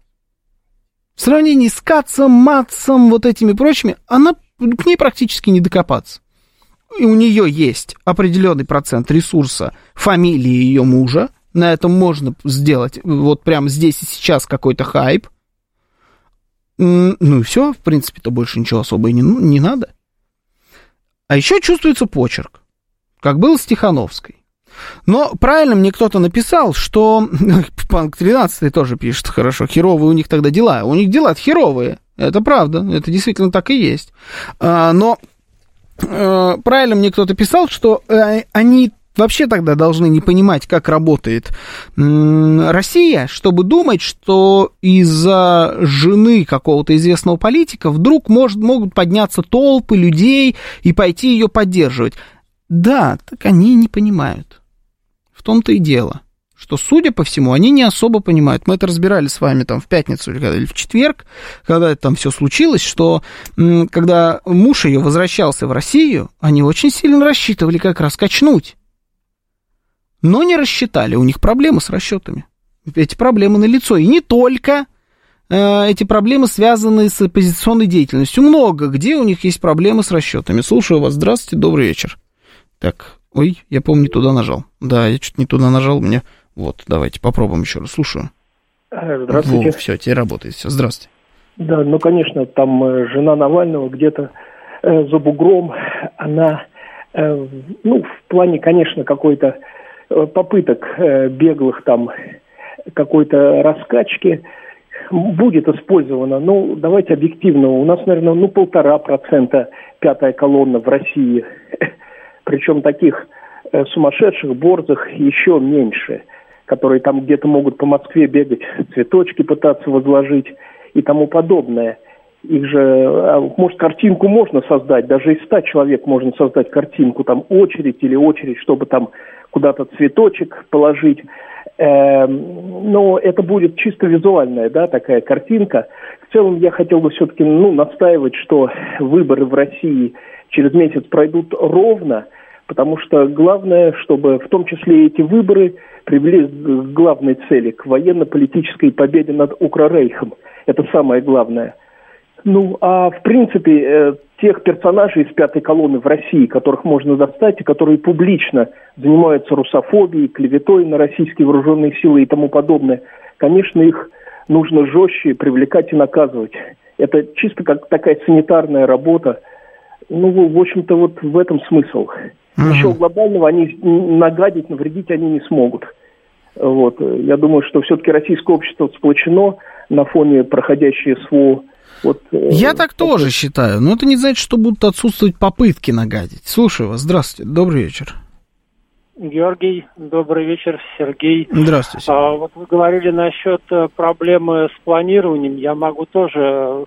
В сравнении с Кацом, Матсом, вот этими прочими, она к ней практически не докопаться и у нее есть определенный процент ресурса фамилии ее мужа, на этом можно сделать вот прямо здесь и сейчас какой-то хайп. Ну и все, в принципе-то больше ничего особо и не, ну, не надо. А еще чувствуется почерк, как был с Тихановской. Но правильно мне кто-то написал, что *laughs* Панк 13 тоже пишет хорошо, херовые у них тогда дела. У них дела херовые. Это правда, это действительно так и есть. А, но правильно мне кто-то писал, что э, они вообще тогда должны не понимать, как работает Россия, чтобы думать, что из-за жены какого-то известного политика вдруг может, могут подняться толпы людей и пойти ее поддерживать. Да, так они не понимают. В том-то и дело что, судя по всему, они не особо понимают. Мы это разбирали с вами там в пятницу или в четверг, когда это там все случилось, что когда муж ее возвращался в Россию, они очень сильно рассчитывали как раз качнуть. Но не рассчитали, у них проблемы с расчетами. Эти проблемы на лицо. И не только э, эти проблемы связаны с оппозиционной деятельностью. Много где у них есть проблемы с расчетами. Слушаю вас. Здравствуйте, добрый вечер. Так, ой, я помню, туда нажал. Да, я что-то не туда нажал, мне вот, давайте попробуем еще раз. Слушаю. Э, здравствуйте. Во, все, теперь работает. Все, здравствуйте. Да, ну, конечно, там э, жена Навального где-то э, за бугром, она, э, ну, в плане, конечно, какой-то э, попыток э, беглых там какой-то раскачки будет использована. Ну, давайте объективно. У нас, наверное, ну, полтора процента пятая колонна в России. *laughs* Причем таких э, сумасшедших, борзых еще меньше – которые там где-то могут по Москве бегать, цветочки пытаться возложить и тому подобное. Их же, а, может, картинку можно создать, даже из ста человек можно создать картинку, там очередь или очередь, чтобы там куда-то цветочек положить. Эм, но это будет чисто визуальная, да, такая картинка. В целом я хотел бы все-таки, ну, настаивать, что выборы в России через месяц пройдут ровно, потому что главное, чтобы в том числе эти выборы привели к главной цели, к военно-политической победе над Укрорейхом. Это самое главное. Ну, а в принципе, э, тех персонажей из пятой колонны в России, которых можно достать, и которые публично занимаются русофобией, клеветой на российские вооруженные силы и тому подобное, конечно, их нужно жестче привлекать и наказывать. Это чисто как такая санитарная работа. Ну, в общем-то, вот в этом смысл. Mm-hmm. Ничего глобального они нагадить, навредить они не смогут. Вот. Я думаю, что все-таки российское общество сплочено на фоне проходящей СВО. Вот, э, Я так такой... тоже считаю, но это не значит, что будут отсутствовать попытки нагадить. Слушаю вас. Здравствуйте, добрый вечер. Георгий, добрый вечер, Сергей. Здравствуйте. А, вот вы говорили насчет э, проблемы с планированием. Я могу тоже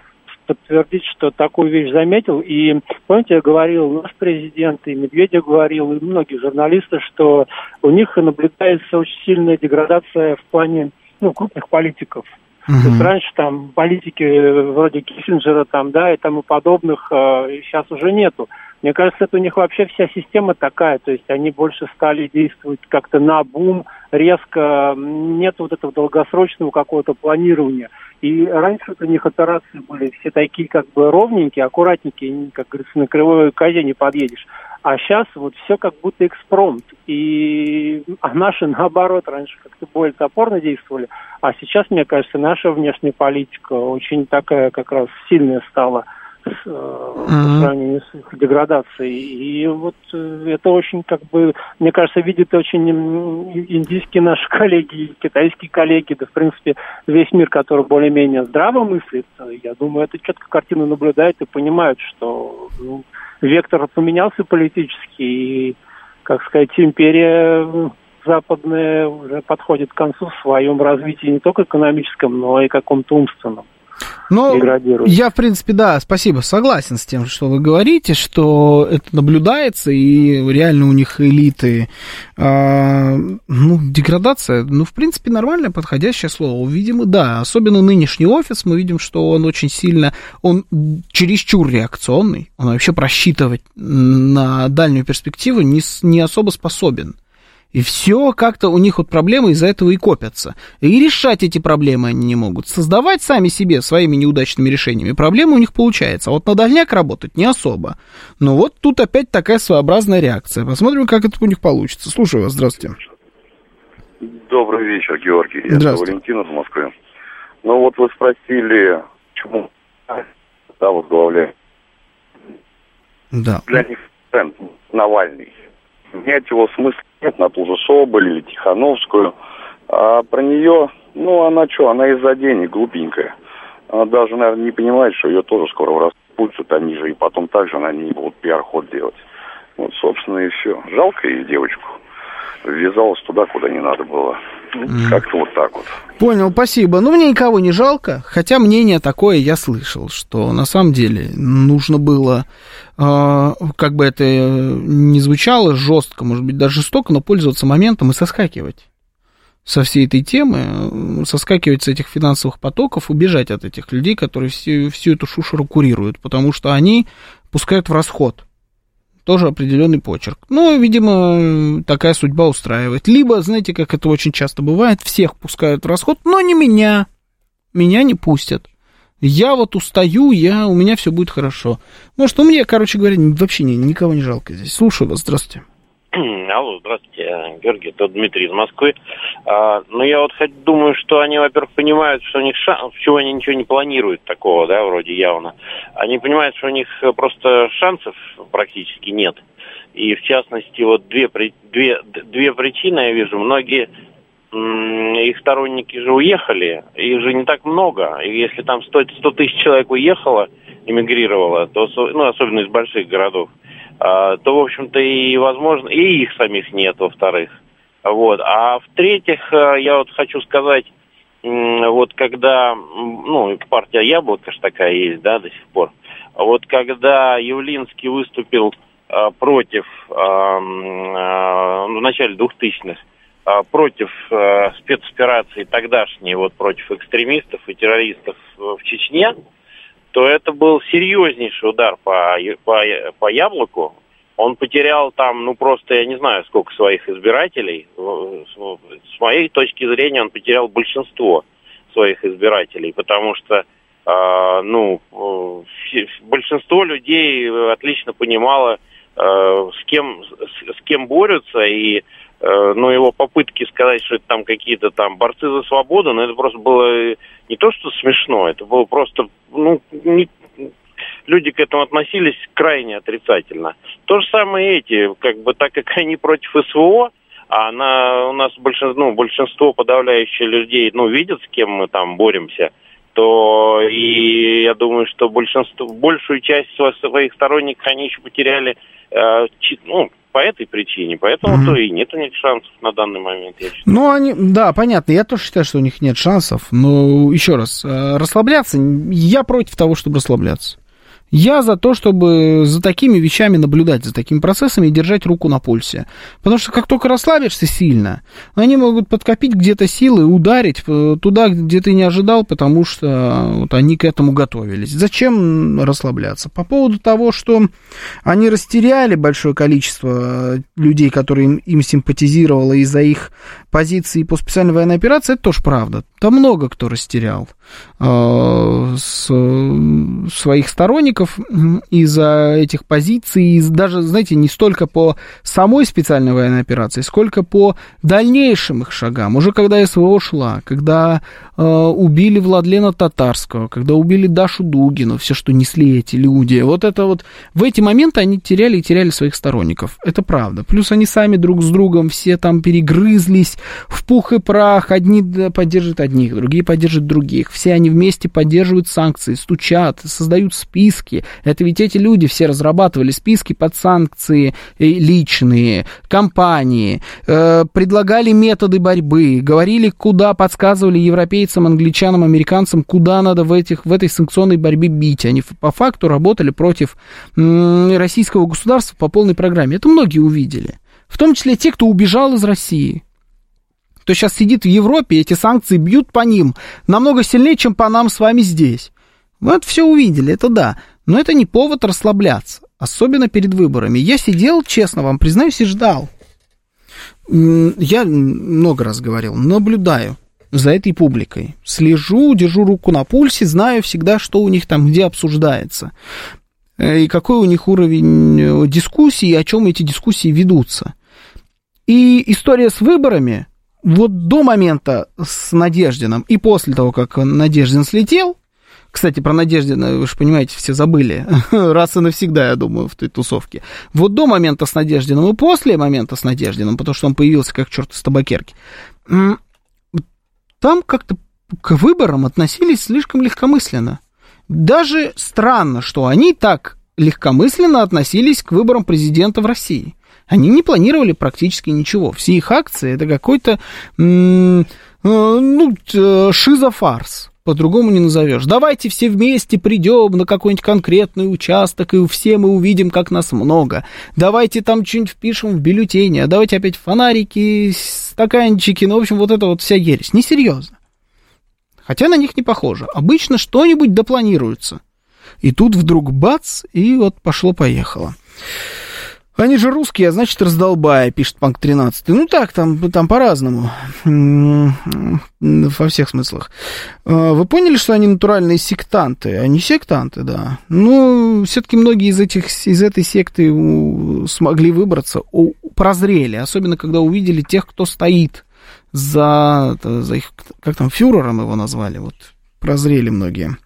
подтвердить, что такую вещь заметил. И, помните, я говорил, наш президент и Медведев говорил, и многие журналисты, что у них наблюдается очень сильная деградация в плане ну, крупных политиков. Uh-huh. То есть раньше там политики вроде Киссинджера там, да, и тому подобных э, сейчас уже нету. Мне кажется, это у них вообще вся система такая, то есть они больше стали действовать как-то на бум, резко, нет вот этого долгосрочного какого-то планирования. И раньше у них операции были все такие как бы ровненькие, аккуратненькие, как говорится, на кривой козе не подъедешь. А сейчас вот все как будто экспромт. И а наши, наоборот, раньше как-то более топорно действовали. А сейчас, мне кажется, наша внешняя политика очень такая как раз сильная стала с, mm-hmm. по сравнению с их деградацией. И вот э, это очень, как бы, мне кажется, видят очень индийские наши *laughs* коллеги, китайские коллеги, да, в принципе, весь мир, который более-менее здраво мыслит, я думаю, это четко картину наблюдает и понимают, что ну, вектор поменялся политически, и, как сказать, империя западная уже подходит к концу в своем развитии не только экономическом, но и каком-то умственном. Ну, я, в принципе, да, спасибо, согласен с тем, что вы говорите, что это наблюдается, и реально у них элиты, э, ну, деградация, ну, в принципе, нормальное, подходящее слово. Видимо, да, особенно нынешний офис, мы видим, что он очень сильно, он чересчур реакционный, он вообще просчитывать на дальнюю перспективу не, не особо способен. И все как-то у них вот проблемы из-за этого и копятся. И решать эти проблемы они не могут. Создавать сами себе своими неудачными решениями проблемы у них получается. А вот на дальняк работать не особо. Но вот тут опять такая своеобразная реакция. Посмотрим, как это у них получится. Слушаю вас, здравствуйте. Добрый вечер, Георгий. Это Валентин из Москвы. Ну вот вы спросили, почему да, возглавляет. Да. Для них Навальный. Менять его смысл нет на ту же Соболь или Тихановскую. А про нее, ну, она что, она из-за денег глупенькая. Она даже, наверное, не понимает, что ее тоже скоро распутают они же, и потом также на ней будут пиар-ход делать. Вот, собственно, и все. Жалко ей девочку. ввязалась туда, куда не надо было. Mm. Как-то вот так вот. Понял, спасибо. Ну, мне никого не жалко, хотя мнение такое я слышал, что на самом деле нужно было, э, как бы это не звучало жестко, может быть, даже жестоко, но пользоваться моментом и соскакивать со всей этой темы, соскакивать с этих финансовых потоков, убежать от этих людей, которые всю, всю эту шушеру курируют, потому что они пускают в расход. Тоже определенный почерк. Ну, видимо, такая судьба устраивает. Либо, знаете, как это очень часто бывает, всех пускают в расход, но не меня. Меня не пустят. Я вот устаю, я, у меня все будет хорошо. Может, у меня, короче говоря, вообще никого не жалко здесь. Слушаю вас, здравствуйте. Алло, здравствуйте, Георгий, это Дмитрий из Москвы. А, ну, я вот хоть думаю, что они, во-первых, понимают, что у них шанс, чего они ничего не планируют такого, да, вроде явно. Они понимают, что у них просто шансов практически нет. И, в частности, вот две, две, две причины я вижу. Многие их сторонники же уехали, их же не так много. И если там 100, 100 тысяч человек уехало, эмигрировало, то, ну, особенно из больших городов, то, в общем-то, и возможно, и их самих нет, во-вторых. Вот. А в-третьих, э, я вот хочу сказать, вот когда, ну, партия Яблоко же такая есть, да, до сих пор. Вот когда Явлинский выступил э, против, э, в начале 2000-х, против спецоперации тогдашней, вот против экстремистов и террористов в Чечне, то это был серьезнейший удар по, по, по яблоку. Он потерял там, ну просто, я не знаю, сколько своих избирателей. С моей точки зрения, он потерял большинство своих избирателей, потому что, э, ну, э, большинство людей отлично понимало, э, с кем с, с кем борются и Э, но его попытки сказать, что это там какие-то там борцы за свободу, ну это просто было не то, что смешно, это было просто, ну, не, люди к этому относились крайне отрицательно. То же самое эти, как бы так как *laughs* они против СВО, а она, у нас большинство, ну, большинство подавляющих людей, ну, видят, с кем мы там боремся, то и я думаю, что большинство, большую часть своих сторонников они еще потеряли, э, ну, по этой причине. Поэтому mm-hmm. то и нет у них шансов на данный момент, я считаю. Ну, они, да, понятно. Я тоже считаю, что у них нет шансов. Но еще раз, э, расслабляться, я против того, чтобы расслабляться. Я за то, чтобы за такими вещами наблюдать, за такими процессами и держать руку на пульсе. Потому что как только расслабишься сильно, они могут подкопить где-то силы, ударить э, туда, где ты не ожидал, потому что вот они к этому готовились. Зачем расслабляться? По поводу того, что они растеряли большое количество людей, которые им, им симпатизировало из-за их позиции по специальной военной операции, это тоже правда. Там много кто растерял э, с, своих сторонников из-за этих позиций, из, даже, знаете, не столько по самой специальной военной операции, сколько по дальнейшим их шагам. Уже когда СВО шла, когда э, убили Владлена Татарского, когда убили Дашу Дугину, все, что несли эти люди, вот это вот, в эти моменты они теряли и теряли своих сторонников. Это правда. Плюс они сами друг с другом все там перегрызлись, в пух и прах. Одни поддерживают одних, другие поддерживают других. Все они вместе поддерживают санкции, стучат, создают списки. Это ведь эти люди все разрабатывали списки под санкции э, личные, компании, э, предлагали методы борьбы, говорили, куда подсказывали европейцам, англичанам, американцам, куда надо в, этих, в этой санкционной борьбе бить. Они по факту работали против российского государства по полной программе. Это многие увидели. В том числе те, кто убежал из России кто сейчас сидит в Европе, эти санкции бьют по ним намного сильнее, чем по нам с вами здесь. Вы это все увидели, это да. Но это не повод расслабляться, особенно перед выборами. Я сидел, честно вам признаюсь, и ждал. Я много раз говорил, наблюдаю за этой публикой. Слежу, держу руку на пульсе, знаю всегда, что у них там где обсуждается. Э, и какой у них уровень э, дискуссии, и о чем эти дискуссии ведутся. И история с выборами вот до момента с Надеждином и после того, как Надеждин слетел, кстати, про Надеждина, вы же понимаете, все забыли. *laughs* Раз и навсегда, я думаю, в той тусовке. Вот до момента с Надеждином и после момента с Надеждином, потому что он появился как черт из табакерки, там как-то к выборам относились слишком легкомысленно. Даже странно, что они так легкомысленно относились к выборам президента в России. Они не планировали практически ничего. Все их акции это какой-то м- ну, шизофарс по-другому не назовешь. Давайте все вместе придем на какой-нибудь конкретный участок, и все мы увидим, как нас много. Давайте там что-нибудь впишем в бюллетене, а давайте опять фонарики, стаканчики, ну, в общем, вот это вот вся ересь. Несерьезно. Хотя на них не похоже. Обычно что-нибудь допланируется. И тут вдруг бац, и вот пошло-поехало. Они же русские, а значит раздолбая, пишет Панк 13. Ну так, там, там по-разному. Во всех смыслах. А, вы поняли, что они натуральные сектанты? Они сектанты, да. Ну, все-таки многие из, этих, из этой секты смогли выбраться, прозрели. Особенно, когда увидели тех, кто стоит за, за их, как там, фюрером его назвали. Вот прозрели многие.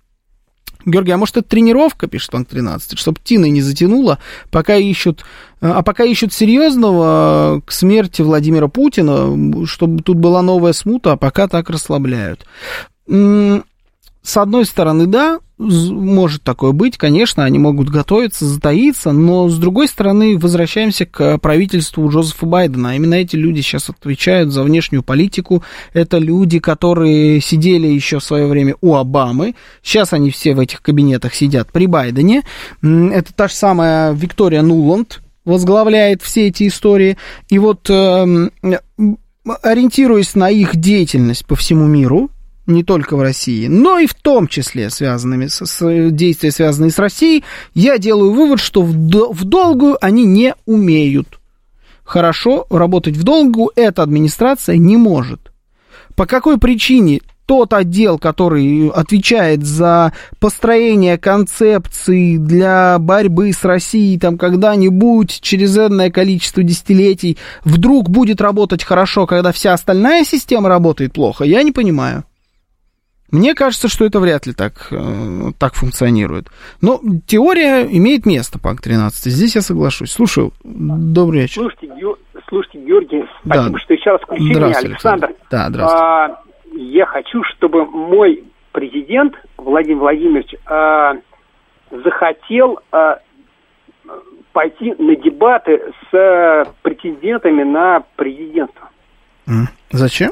Георгий, а может это тренировка, пишет Панк 13, чтобы Тина не затянула, пока ищут, а пока ищут серьезного к смерти Владимира Путина, чтобы тут была новая смута, а пока так расслабляют с одной стороны, да, может такое быть, конечно, они могут готовиться, затаиться, но с другой стороны, возвращаемся к правительству Джозефа Байдена. А именно эти люди сейчас отвечают за внешнюю политику. Это люди, которые сидели еще в свое время у Обамы. Сейчас они все в этих кабинетах сидят при Байдене. Это та же самая Виктория Нуланд возглавляет все эти истории. И вот э, ориентируясь на их деятельность по всему миру, не только в России, но и в том числе связанными с, с действия, связанные с Россией, я делаю вывод, что в, в долгую они не умеют. Хорошо работать в долгую эта администрация не может. По какой причине тот отдел, который отвечает за построение концепций для борьбы с Россией, там когда-нибудь через энное количество десятилетий вдруг будет работать хорошо, когда вся остальная система работает плохо, я не понимаю. Мне кажется, что это вряд ли так, э, так функционирует. Но теория имеет место, ПАК 13. Здесь я соглашусь. Слушаю. Добрый вечер. Слушайте, Ю, слушайте Георгий, спасибо, да. что еще раз включили меня. Александр. Александр. Да, здравствуйте. А, я хочу, чтобы мой президент Владимир Владимирович а, захотел а, пойти на дебаты с претендентами на президентство. Зачем?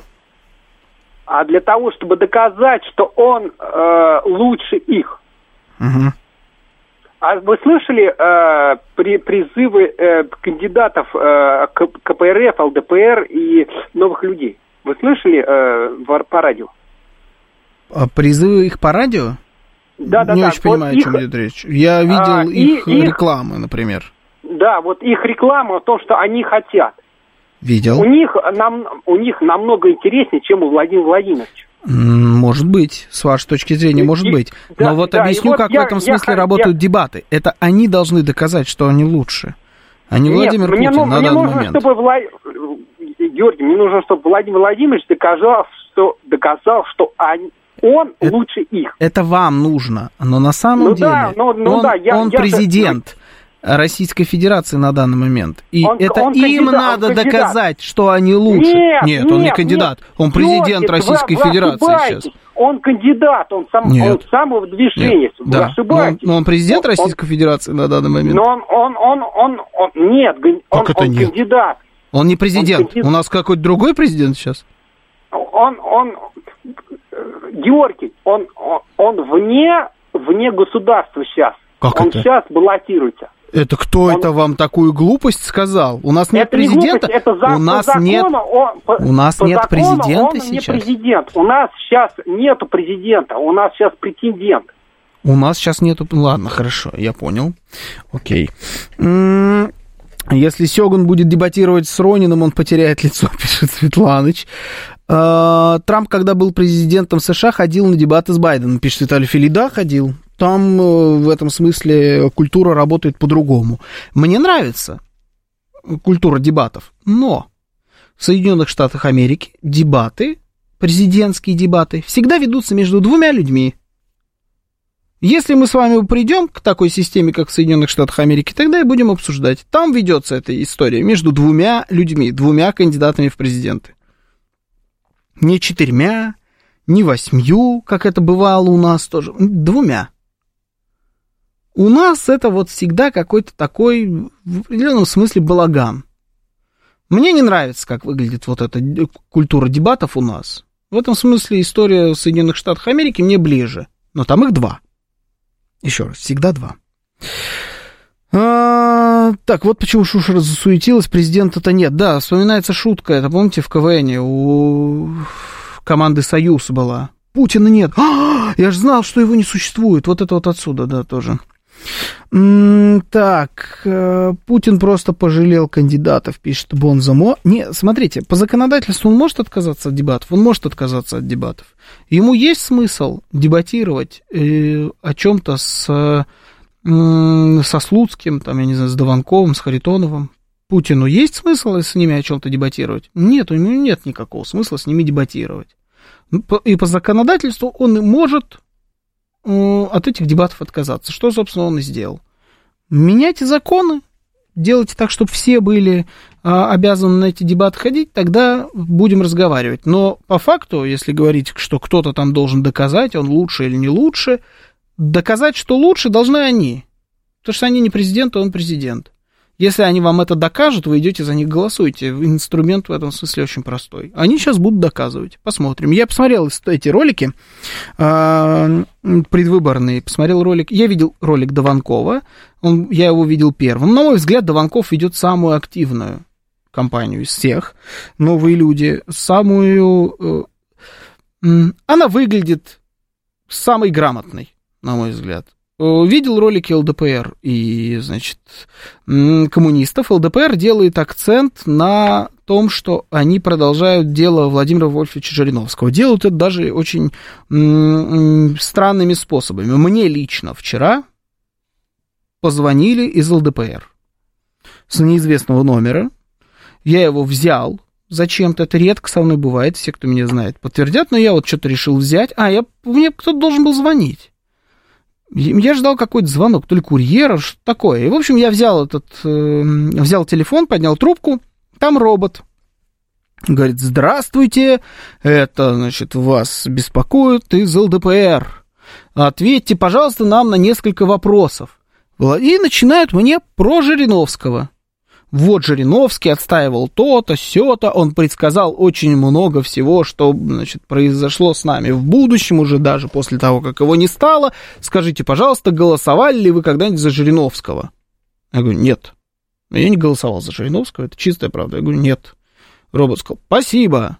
А для того, чтобы доказать, что он э, лучше их. Угу. А вы слышали э, при, призывы э, кандидатов э, к КПРФ, ЛДПР и новых людей? Вы слышали э, по радио? А призывы их по радио? Да, да, Не да. очень вот понимаю, их... о чем идет речь. Я видел а, их и, рекламы, например. Да, вот их реклама, то, что они хотят. Видел. У них, нам, у них намного интереснее, чем у Владимира Владимировича. Может быть, с вашей точки зрения, может и, быть. Да, Но вот да, объясню, вот как я, в этом смысле я, работают я... дебаты. Это они должны доказать, что они лучше, а не Нет, Владимир мне, Путин ну, на мне данный нужно, момент. Чтобы Влад... Георгий, мне нужно, чтобы Владимир Владимирович доказал, что, доказал, что они, он это, лучше их. Это вам нужно, но на самом ну, деле да, ну, ну, он, да, я, он я, президент. Российской Федерации на данный момент. И он, это он им кандидат, надо доказать, что они лучше. Нет, нет, он не кандидат. Нет, он президент Георгий, Российской вы, Федерации вы сейчас. Он кандидат, он сам нет. он самого движения. Нет, да. ошибаетесь. Но, но он президент он, Российской он, Федерации на данный момент. Но он, он, он, он, он нет, он, как это он нет? кандидат. Он не президент. Он кандидат. У нас какой-то другой президент сейчас? Он, он, Георгий, он, он, он вне, вне государства сейчас. Как он это? сейчас баллотируется. Это кто он... это вам такую глупость сказал? У нас нет это президента. Не глупость, это за, у нас закону, нет. Он, по, у нас по нет закону президента он сейчас. Не президент. У нас сейчас нету президента. У нас сейчас претендент. У нас сейчас нету. Ладно, хорошо, я понял. Окей. Если Сёгун будет дебатировать с Ронином, он потеряет лицо, *laughs* пишет Светланыч. А, Трамп, когда был президентом США, ходил на дебаты с Байденом, пишет Виталий Фили. Да, ходил там э, в этом смысле культура работает по-другому. Мне нравится культура дебатов, но в Соединенных Штатах Америки дебаты, президентские дебаты, всегда ведутся между двумя людьми. Если мы с вами придем к такой системе, как в Соединенных Штатах Америки, тогда и будем обсуждать. Там ведется эта история между двумя людьми, двумя кандидатами в президенты. Не четырьмя, не восьмью, как это бывало у нас тоже, двумя. У нас это вот всегда какой-то такой, в определенном смысле, балаган. Мне не нравится, как выглядит вот эта культура дебатов у нас. В этом смысле история Соединенных Штатов Америки мне ближе. Но там их два. Еще раз, всегда два. А, так, вот почему Шушера засуетилась, президента-то нет. Да, вспоминается шутка, это помните в КВН у команды «Союз» была. Путина нет. А, я же знал, что его не существует. Вот это вот отсюда, да, тоже. Так, э, Путин просто пожалел кандидатов, пишет Бонзамо. Не, смотрите, по законодательству он может отказаться от дебатов, он может отказаться от дебатов. Ему есть смысл дебатировать э, о чем-то с, со Слуцким, там, я не знаю, с Дованковым, с Харитоновым. Путину есть смысл с ними о чем-то дебатировать? Нет, у него нет никакого смысла с ними дебатировать. И по законодательству он может от этих дебатов отказаться. Что, собственно, он и сделал. Меняйте законы, делайте так, чтобы все были а, обязаны на эти дебаты ходить, тогда будем разговаривать. Но по факту, если говорить, что кто-то там должен доказать, он лучше или не лучше, доказать, что лучше, должны они. Потому что они не президент, а он президент. Если они вам это докажут, вы идете за них голосуете. Инструмент в этом смысле очень простой. Они сейчас будут доказывать. Посмотрим. Я посмотрел эти ролики э, предвыборные. Посмотрел ролик. Я видел ролик Дованкова. Он, я его видел первым. На мой взгляд, Дованков ведет самую активную кампанию из всех. Новые люди. Самую... Э, она выглядит самой грамотной, на мой взгляд. Видел ролики ЛДПР и, значит, коммунистов. ЛДПР делает акцент на том, что они продолжают дело Владимира Вольфовича Жириновского. Делают это даже очень странными способами. Мне лично вчера позвонили из ЛДПР с неизвестного номера. Я его взял, зачем-то. Это редко со мной бывает, все, кто меня знает, подтвердят, но я вот что-то решил взять. А, я, мне кто-то должен был звонить. Я ждал какой-то звонок, то ли курьера, что такое. И, в общем, я взял этот, э, взял телефон, поднял трубку, там робот. Говорит, здравствуйте, это, значит, вас беспокоит из ЛДПР. Ответьте, пожалуйста, нам на несколько вопросов. И начинают мне про Жириновского вот Жириновский отстаивал то-то, сё-то, он предсказал очень много всего, что, значит, произошло с нами в будущем, уже даже после того, как его не стало. Скажите, пожалуйста, голосовали ли вы когда-нибудь за Жириновского? Я говорю, нет. Я не голосовал за Жириновского, это чистая правда. Я говорю, нет. Робот сказал, спасибо.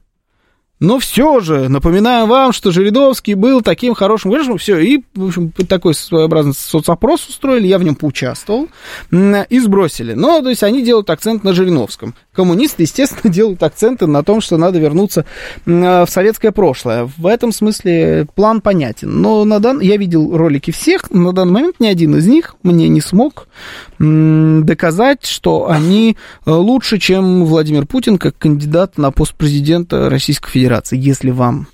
Но все же, напоминаем вам, что Жириновский был таким хорошим говоришь, все, и, в общем, такой своеобразный соцопрос устроили, я в нем поучаствовал, и сбросили. Но, то есть, они делают акцент на Жириновском. Коммунисты, естественно, *laughs* делают акценты на том, что надо вернуться в советское прошлое. В этом смысле план понятен. Но на дан... я видел ролики всех, на данный момент ни один из них мне не смог доказать, что они э, лучше, чем Владимир Путин, как кандидат на пост президента Российской Федерации. Если вам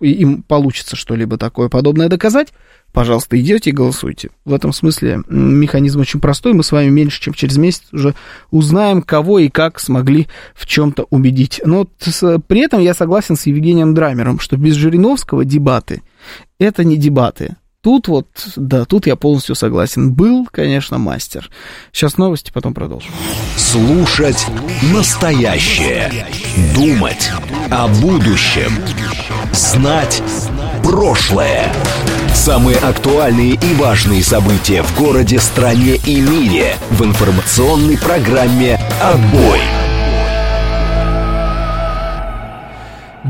им получится что-либо такое подобное доказать, пожалуйста, идете и голосуйте. В этом смысле механизм очень простой. Мы с вами меньше, чем через месяц уже узнаем, кого и как смогли в чем-то убедить. Но при этом я согласен с Евгением Драмером, что без Жириновского дебаты это не дебаты. Тут вот, да, тут я полностью согласен. Был, конечно, мастер. Сейчас новости, потом продолжим. Слушать настоящее. Думать о будущем. Знать прошлое. Самые актуальные и важные события в городе, стране и мире в информационной программе «Отбой».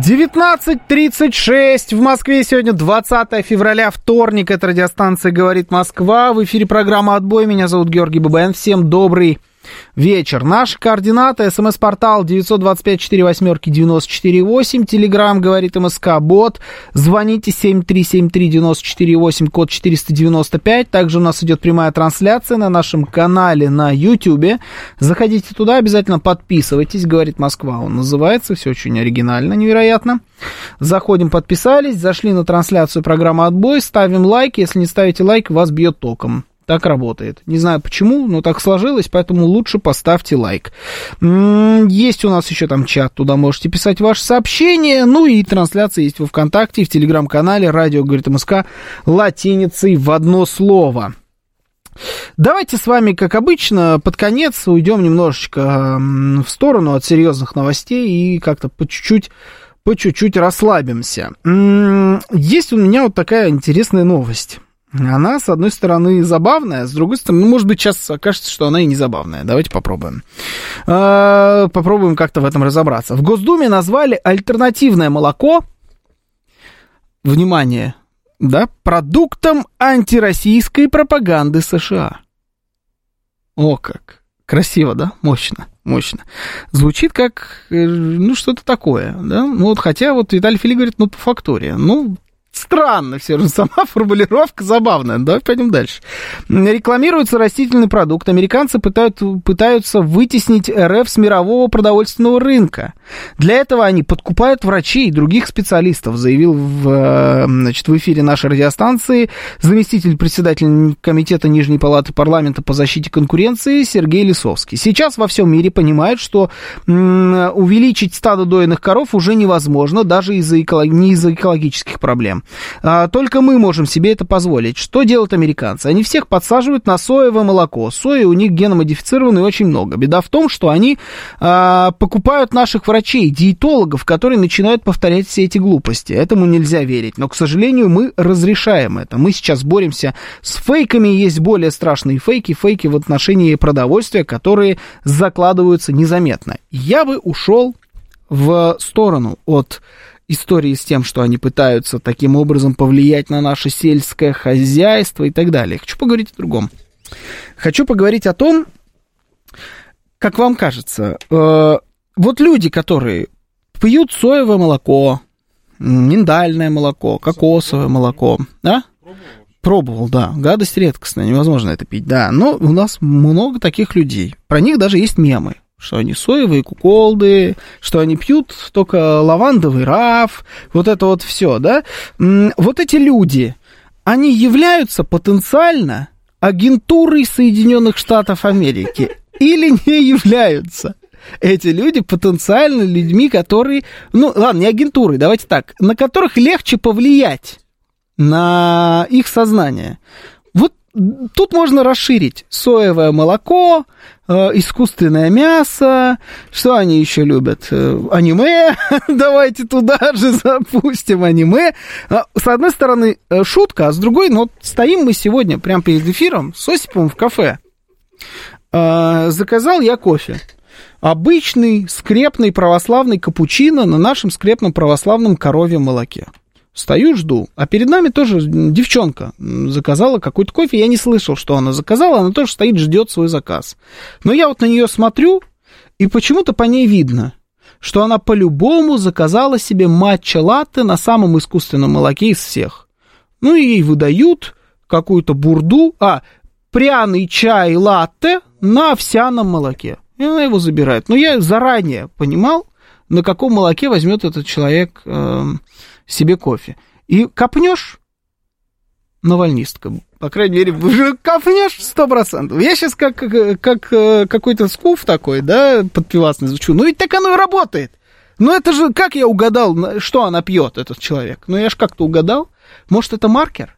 19.36 в Москве. Сегодня 20 февраля, вторник. Это радиостанция «Говорит Москва». В эфире программа «Отбой». Меня зовут Георгий Бабаян. Всем добрый вечер. Наши координаты. СМС-портал 925-48-94-8. Телеграмм говорит МСК Бот. Звоните 7373-94-8, код 495. Также у нас идет прямая трансляция на нашем канале на YouTube. Заходите туда, обязательно подписывайтесь. Говорит Москва. Он называется. Все очень оригинально, невероятно. Заходим, подписались, зашли на трансляцию программы «Отбой», ставим лайк. Если не ставите лайк, вас бьет током. Так работает. Не знаю почему, но так сложилось, поэтому лучше поставьте лайк. Есть у нас еще там чат, туда можете писать ваши сообщения. Ну и трансляция есть во ВКонтакте, в Телеграм-канале «Радио говорит МСК» латиницей в одно слово. Давайте с вами, как обычно, под конец уйдем немножечко в сторону от серьезных новостей и как-то по чуть-чуть по чуть-чуть расслабимся. Есть у меня вот такая интересная новость. Она, с одной стороны, забавная, с другой стороны, ну, может быть, сейчас окажется, что она и не забавная. Давайте попробуем. А, попробуем как-то в этом разобраться. В Госдуме назвали альтернативное молоко, внимание, да, продуктом антироссийской пропаганды США. О как! Красиво, да? Мощно, мощно. Звучит как, э, ну, что-то такое, да? Ну, вот, хотя вот Виталий Фили говорит, ну, по фактории. Ну, Странно все же, сама формулировка забавная. Давай пойдем дальше. Рекламируется растительный продукт. Американцы пытают, пытаются вытеснить РФ с мирового продовольственного рынка. Для этого они подкупают врачей и других специалистов, заявил в, э, значит, в эфире нашей радиостанции заместитель председателя Комитета Нижней Палаты Парламента по защите конкуренции Сергей Лисовский. Сейчас во всем мире понимают, что увеличить стадо дойных коров уже невозможно, даже из-за эколог... не из-за экологических проблем. А, только мы можем себе это позволить. Что делают американцы? Они всех подсаживают на соевое молоко. Сои у них геномодифицированы очень много. Беда в том, что они а, покупают наших врачей, диетологов, которые начинают повторять все эти глупости. Этому нельзя верить. Но, к сожалению, мы разрешаем это. Мы сейчас боремся с фейками. Есть более страшные фейки. Фейки в отношении продовольствия, которые закладываются незаметно. Я бы ушел в сторону от истории с тем, что они пытаются таким образом повлиять на наше сельское хозяйство и так далее. Хочу поговорить о другом. Хочу поговорить о том, как вам кажется, э, вот люди, которые пьют соевое молоко, миндальное молоко, кокосовое молоко, да? Пробовал, да. Гадость редкостная, невозможно это пить, да. Но у нас много таких людей. Про них даже есть мемы что они соевые куколды, что они пьют только лавандовый раф, вот это вот все, да? Вот эти люди, они являются потенциально агентурой Соединенных Штатов Америки или не являются? Эти люди потенциально людьми, которые, ну ладно, не агентурой, давайте так, на которых легче повлиять на их сознание. Вот тут можно расширить соевое молоко, э, искусственное мясо, что они еще любят? Э, аниме, *laughs* давайте туда же запустим аниме. А, с одной стороны э, шутка, а с другой, ну, стоим мы сегодня прямо перед эфиром с Осиповым в кафе. А, заказал я кофе. Обычный скрепный православный капучино на нашем скрепном православном коровьем молоке. Стою, жду. А перед нами тоже девчонка заказала какой-то кофе. Я не слышал, что она заказала. Она тоже стоит, ждет свой заказ. Но я вот на нее смотрю, и почему-то по ней видно, что она по-любому заказала себе матча-латте на самом искусственном молоке из всех. Ну и ей выдают какую-то бурду, а, пряный чай латте на овсяном молоке. И она его забирает. Но я заранее понимал, на каком молоке возьмет этот человек э, себе кофе. И копнешь, навальнистка. По крайней мере, уже копнешь сто процентов. Я сейчас как, как, как э, какой-то скуф такой, да, подпивасный звучу. Ну ведь так оно и работает. Ну это же, как я угадал, что она пьет, этот человек? Ну я же как-то угадал. Может, это маркер,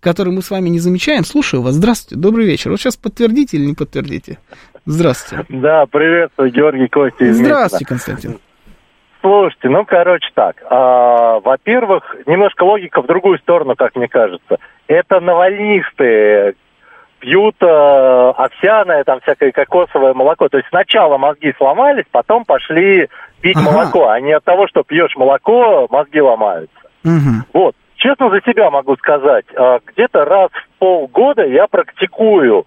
который мы с вами не замечаем? Слушаю вас. Здравствуйте, добрый вечер. Вот сейчас подтвердите или не подтвердите? Здравствуйте. Да, приветствую, Георгий Костя. Здравствуйте, Константин. Слушайте, ну, короче так. А, во-первых, немножко логика в другую сторону, как мне кажется. Это навальнисты пьют а, овсяное, там всякое кокосовое молоко. То есть сначала мозги сломались, потом пошли пить ага. молоко. А не от того, что пьешь молоко, мозги ломаются. Угу. Вот. Честно за себя могу сказать, а, где-то раз в полгода я практикую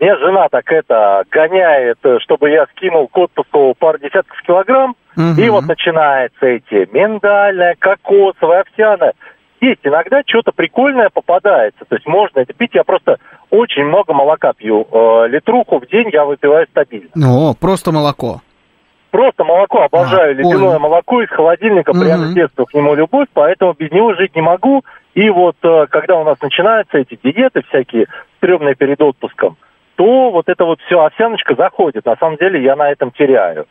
меня жена так это гоняет, чтобы я скинул к отпуску пару десятков килограмм. Угу. И вот начинается эти миндальное, кокосовое, овсяное. Есть иногда что-то прикольное попадается. То есть можно это пить. Я просто очень много молока пью. Э, литруху в день я выпиваю стабильно. Ну, просто молоко. Просто молоко. Обожаю а, ледяное понял. молоко из холодильника. Угу. Прямо с детства к нему любовь. Поэтому без него жить не могу. И вот э, когда у нас начинаются эти диеты всякие, стрёмные перед отпуском, то вот это вот все овсяночка заходит. На самом деле я на этом теряю.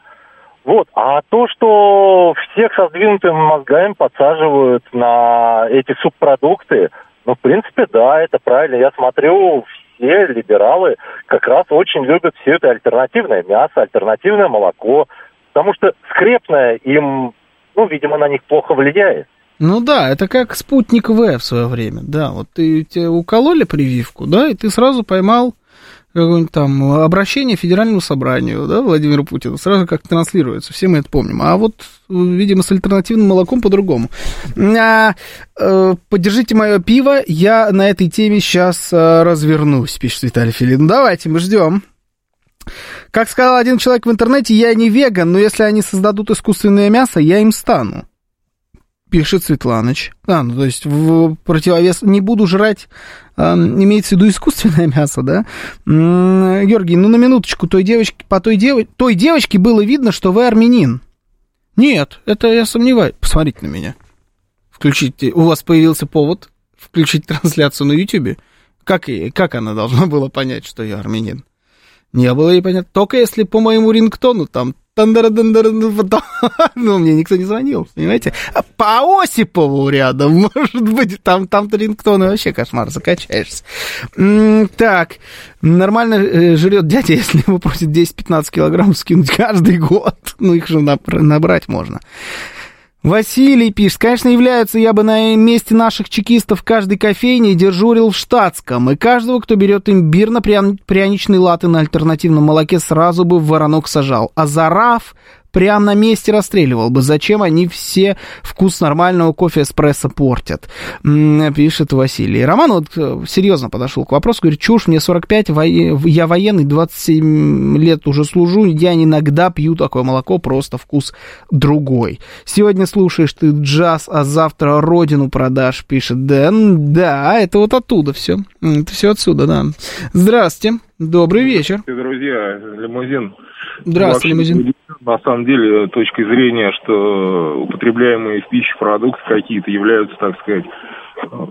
Вот. А то, что всех со сдвинутыми мозгами подсаживают на эти субпродукты, ну, в принципе, да, это правильно. Я смотрю, все либералы как раз очень любят все это альтернативное мясо, альтернативное молоко, потому что скрепное им, ну, видимо, на них плохо влияет. Ну да, это как спутник В в свое время, да, вот ты тебе укололи прививку, да, и ты сразу поймал какое-нибудь там обращение Федеральному собранию, да, Владимиру Путину, сразу как транслируется, все мы это помним. А вот, видимо, с альтернативным молоком по-другому. А, э, поддержите мое пиво, я на этой теме сейчас а, развернусь, пишет Виталий Филин. Давайте, мы ждем. Как сказал один человек в интернете, я не веган, но если они создадут искусственное мясо, я им стану пишет Светланыч. А, ну, то есть в противовес не буду жрать, э, имеется в виду искусственное *laughs* мясо, да? М-м, Георгий, ну на минуточку, той девочке, по той, дев... той девочке было видно, что вы армянин. Нет, это я сомневаюсь. Посмотрите на меня. Включите, у вас появился повод включить *laughs* трансляцию на Ютубе. Как, как она должна была понять, что я армянин? Не было ей понятно. Только если по моему рингтону там *laughs* ну, мне никто не звонил, понимаете? А по Осипову рядом, *laughs* может быть, там, там-то рингтоны вообще кошмар, закачаешься. Так, нормально э, жрет дядя, *laughs* если его просит 10-15 килограмм скинуть каждый год. Ну, их же набрать можно. Василий пишет, конечно, являются, я бы на месте наших чекистов в каждой кофейне дежурил в штатском, и каждого, кто берет имбирно-пряничный латы на альтернативном молоке, сразу бы в воронок сажал. А Зараф прямо на месте расстреливал бы. Зачем они все вкус нормального кофе эспрессо портят? Пишет Василий. Роман вот э, серьезно подошел к вопросу, говорит, чушь, мне 45, я военный, 27 лет уже служу, я иногда пью такое молоко, просто вкус другой. Сегодня слушаешь ты джаз, а завтра родину продашь, пишет Дэн. Да, это вот оттуда все. Это все отсюда, да. Здравствуйте, добрый вечер. Друзья, лимузин Здравствуйте, лимузин. На самом деле, точкой зрения, что употребляемые в пищу продукты какие-то являются, так сказать,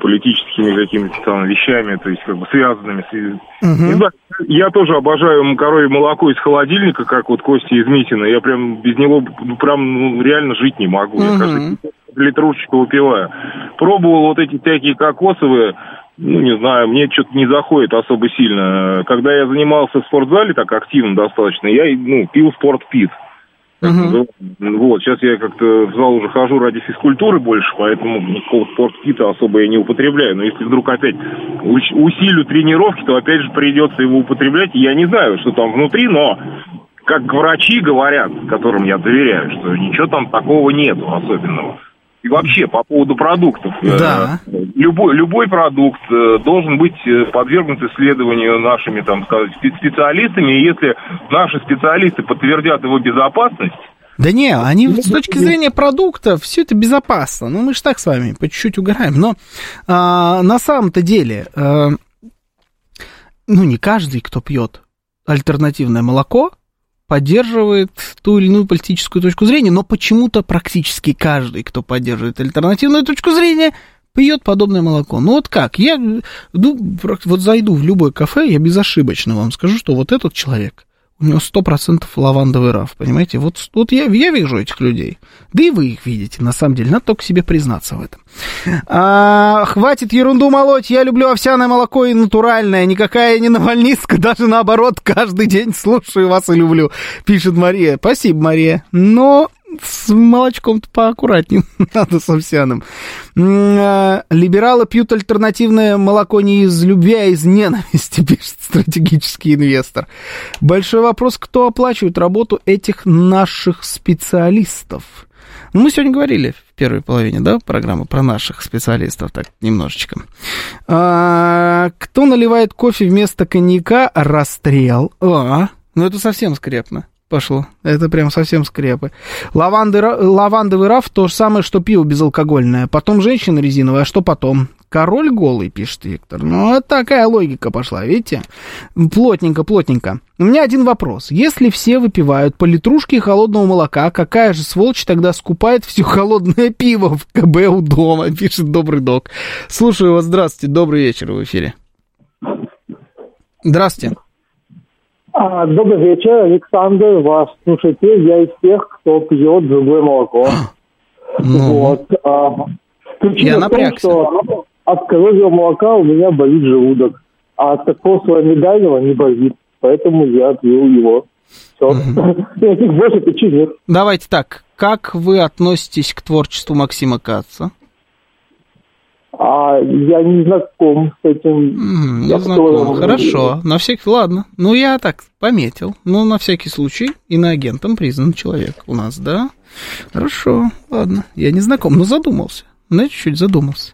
политическими какими-то там вещами, то есть как бы связанными с... Угу. знаю, я тоже обожаю коровье молоко из холодильника, как вот Костя из Митина. Я прям без него ну, прям ну, реально жить не могу. Угу. Я каждый литрушечку выпиваю. Пробовал вот эти всякие кокосовые, ну, не знаю, мне что-то не заходит особо сильно. Когда я занимался в спортзале так активно достаточно, я, ну, пил спортпит. Uh-huh. Вот, сейчас я как-то в зал уже хожу ради физкультуры больше, поэтому никакого спортпита особо я не употребляю. Но если вдруг опять усилю тренировки, то опять же придется его употреблять. Я не знаю, что там внутри, но как врачи говорят, которым я доверяю, что ничего там такого нету особенного. И вообще, по поводу продуктов. Э, да. Любой, любой продукт э, должен быть э, подвергнут исследованию нашими, там, сказать, специалистами. И если наши специалисты подтвердят его безопасность, да не, они с точки зрения продукта все это безопасно. Ну, мы же так с вами по чуть-чуть угораем. Но а, на самом-то деле, а, ну, не каждый, кто пьет альтернативное молоко, поддерживает ту или иную политическую точку зрения, но почему-то практически каждый, кто поддерживает альтернативную точку зрения, пьет подобное молоко. Ну вот как? Я ну, вот зайду в любое кафе, я безошибочно вам скажу, что вот этот человек у него сто процентов лавандовый раф, понимаете? Вот, вот я, я вижу этих людей. Да и вы их видите, на самом деле. Надо только себе признаться в этом. А, хватит ерунду молоть. Я люблю овсяное молоко и натуральное. Никакая не навальнистка. Даже наоборот, каждый день слушаю вас и люблю. Пишет Мария. Спасибо, Мария. Но с молочком-то поаккуратнее *laughs* надо с овсяным. А, либералы пьют альтернативное молоко не из любви, а из ненависти, *laughs* пишет стратегический инвестор. Большой вопрос, кто оплачивает работу этих наших специалистов? Ну, мы сегодня говорили в первой половине, да, программы про наших специалистов, так, немножечко. А, кто наливает кофе вместо коньяка? Расстрел. А, ну это совсем скрепно пошло. Это прям совсем скрепы. Лаванды, лавандовый раф то же самое, что пиво безалкогольное. Потом женщина резиновая, а что потом? Король голый, пишет Виктор. Ну, вот такая логика пошла, видите? Плотненько, плотненько. У меня один вопрос. Если все выпивают по литрушке холодного молока, какая же сволочь тогда скупает все холодное пиво в КБ у дома, *laughs* пишет Добрый Док. Слушаю вас, здравствуйте, добрый вечер в эфире. Здравствуйте. А, добрый вечер, Александр, вас слушайте. Я из тех, кто пьет другое молоко. Ну, вот. А, я в том, напрягся. что от коровьего молока у меня болит желудок. а кокосового миндального не бозит. Поэтому я пью его. Все. Никаких *laughs* больше причин нет. Давайте так. Как вы относитесь к творчеству Максима Каца? А я не знаком с этим. Mm, не знаком. Хорошо. На всякий... Ладно. Ну, я так пометил. Ну, на всякий случай. Иноагентом признан человек у нас, да? Хорошо. Ладно. Я не знаком, но задумался. Ну, чуть-чуть задумался.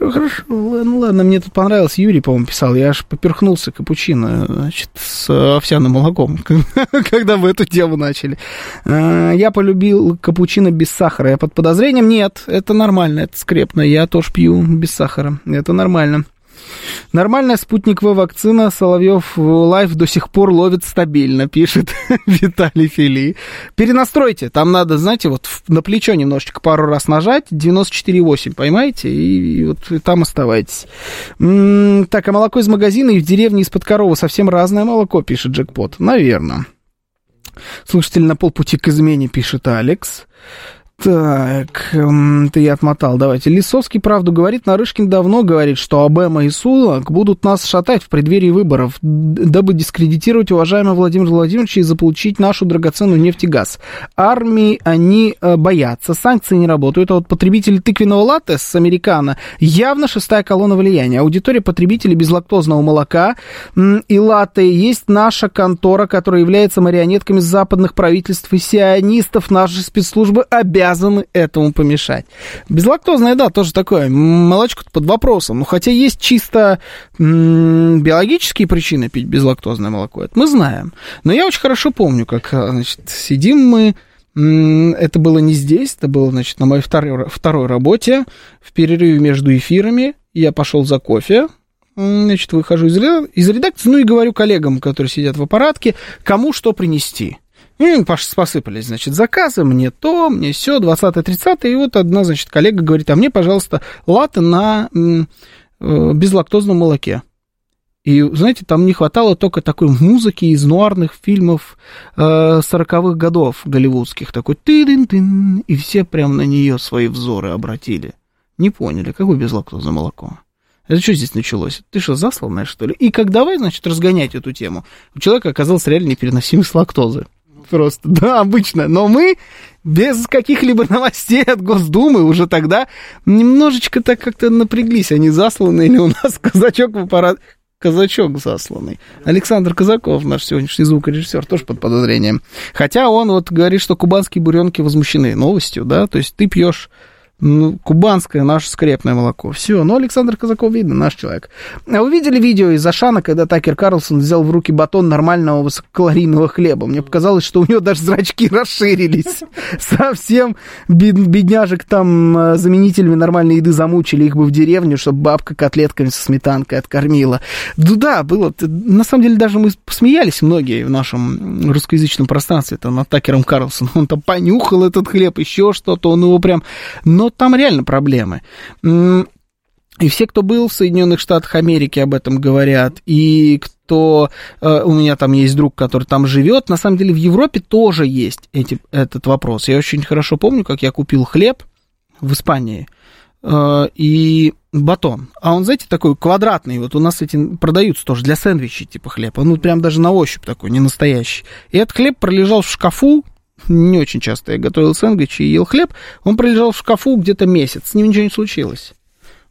Хорошо, ладно, ладно, мне тут понравилось, Юрий, по-моему, писал, я аж поперхнулся капучино, значит, с овсяным молоком, *laughs* когда мы эту тему начали. А, я полюбил капучино без сахара, я под подозрением, нет, это нормально, это скрепно, я тоже пью без сахара, это нормально. Нормальная спутниковая вакцина Соловьев Live до сих пор ловит стабильно, пишет *laughs* Виталий Фили. Перенастройте, там надо, знаете, вот на плечо немножечко пару раз нажать, 94,8, поймаете, и, и вот и там оставайтесь. М-м, так, а молоко из магазина и в деревне из-под коровы совсем разное молоко, пишет Джекпот. Наверное. Слушатель на полпути к измене, пишет Алекс. Так, эм, ты отмотал, давайте. Лисовский правду говорит, Нарышкин давно говорит, что Обема и Сулак будут нас шатать в преддверии выборов, дабы дискредитировать уважаемого Владимира Владимировича и заполучить нашу драгоценную нефть и газ. Армии они э, боятся, санкции не работают, а вот потребители тыквенного латте с американо явно шестая колонна влияния. Аудитория потребителей безлактозного молока и латте есть наша контора, которая является марионетками западных правительств и сионистов. Наши спецслужбы обязаны обязаны этому помешать. Безлактозное, да, тоже такое, молочко под вопросом. Ну, хотя есть чисто м- биологические причины пить безлактозное молоко, это мы знаем. Но я очень хорошо помню, как, а, значит, сидим мы, это было не здесь, это было, значит, на моей второй, второй работе, в перерыве между эфирами, я пошел за кофе, значит, выхожу из, из редакции, ну и говорю коллегам, которые сидят в аппаратке, кому что принести. И посыпались, значит, заказы, мне то, мне все, 20-30, и вот одна, значит, коллега говорит, а мне, пожалуйста, латы на э, безлактозном молоке. И, знаете, там не хватало только такой музыки из нуарных фильмов э, 40-х годов голливудских. Такой ты дын тын и все прям на нее свои взоры обратили. Не поняли, какое безлактозное молоко. Это что здесь началось? Ты что, засланная, что ли? И как давай, значит, разгонять эту тему? У человека оказалась реально непереносимость лактозы просто. Да, обычно. Но мы без каких-либо новостей от Госдумы уже тогда немножечко так как-то напряглись. Они засланы или у нас *laughs* казачок в аппарат... Казачок засланный. Александр Казаков, наш сегодняшний звукорежиссер, тоже под подозрением. Хотя он вот говорит, что кубанские буренки возмущены новостью, да, то есть ты пьешь ну, кубанское наше скрепное молоко. Все, ну, Александр Казаков, видно, наш человек. А вы видели видео из Ашана, когда Такер Карлсон взял в руки батон нормального высококалорийного хлеба? Мне показалось, что у него даже зрачки *laughs* расширились. Совсем бедняжек там э, заменителями нормальной еды замучили, их бы в деревню, чтобы бабка котлетками со сметанкой откормила. Ну да, было. На самом деле даже мы посмеялись многие в нашем русскоязычном пространстве там, над Такером Карлсоном. Он там понюхал этот хлеб, еще что-то, он его прям... Но там реально проблемы. И все, кто был в Соединенных Штатах Америки, об этом говорят. И кто... Э, у меня там есть друг, который там живет. На самом деле в Европе тоже есть эти, этот вопрос. Я очень хорошо помню, как я купил хлеб в Испании э, и батон. А он, знаете, такой квадратный. Вот у нас эти продаются тоже для сэндвичей, типа хлеб. Он прям даже на ощупь такой, не настоящий. И этот хлеб пролежал в шкафу не очень часто я готовил сэндвичи и ел хлеб, он пролежал в шкафу где-то месяц, с ним ничего не случилось.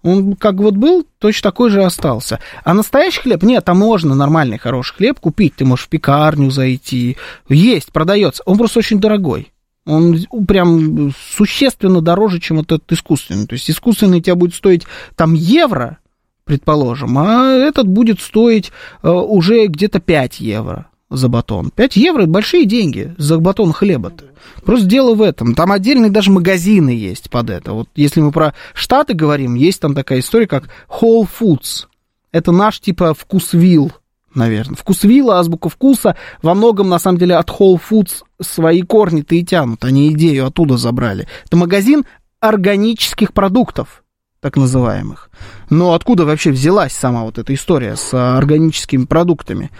Он как вот был, точно такой же остался. А настоящий хлеб, нет, там можно нормальный хороший хлеб купить, ты можешь в пекарню зайти, есть, продается, он просто очень дорогой. Он прям существенно дороже, чем вот этот искусственный. То есть искусственный тебя будет стоить там евро, предположим, а этот будет стоить э, уже где-то 5 евро за батон. 5 евро – большие деньги за батон хлеба-то. Просто дело в этом. Там отдельные даже магазины есть под это. Вот если мы про Штаты говорим, есть там такая история, как Whole Foods. Это наш типа вкусвилл, наверное. Вкусвилла, азбука вкуса, во многом, на самом деле, от Whole Foods свои корни-то и тянут. Они идею оттуда забрали. Это магазин органических продуктов так называемых. Но откуда вообще взялась сама вот эта история с органическими продуктами?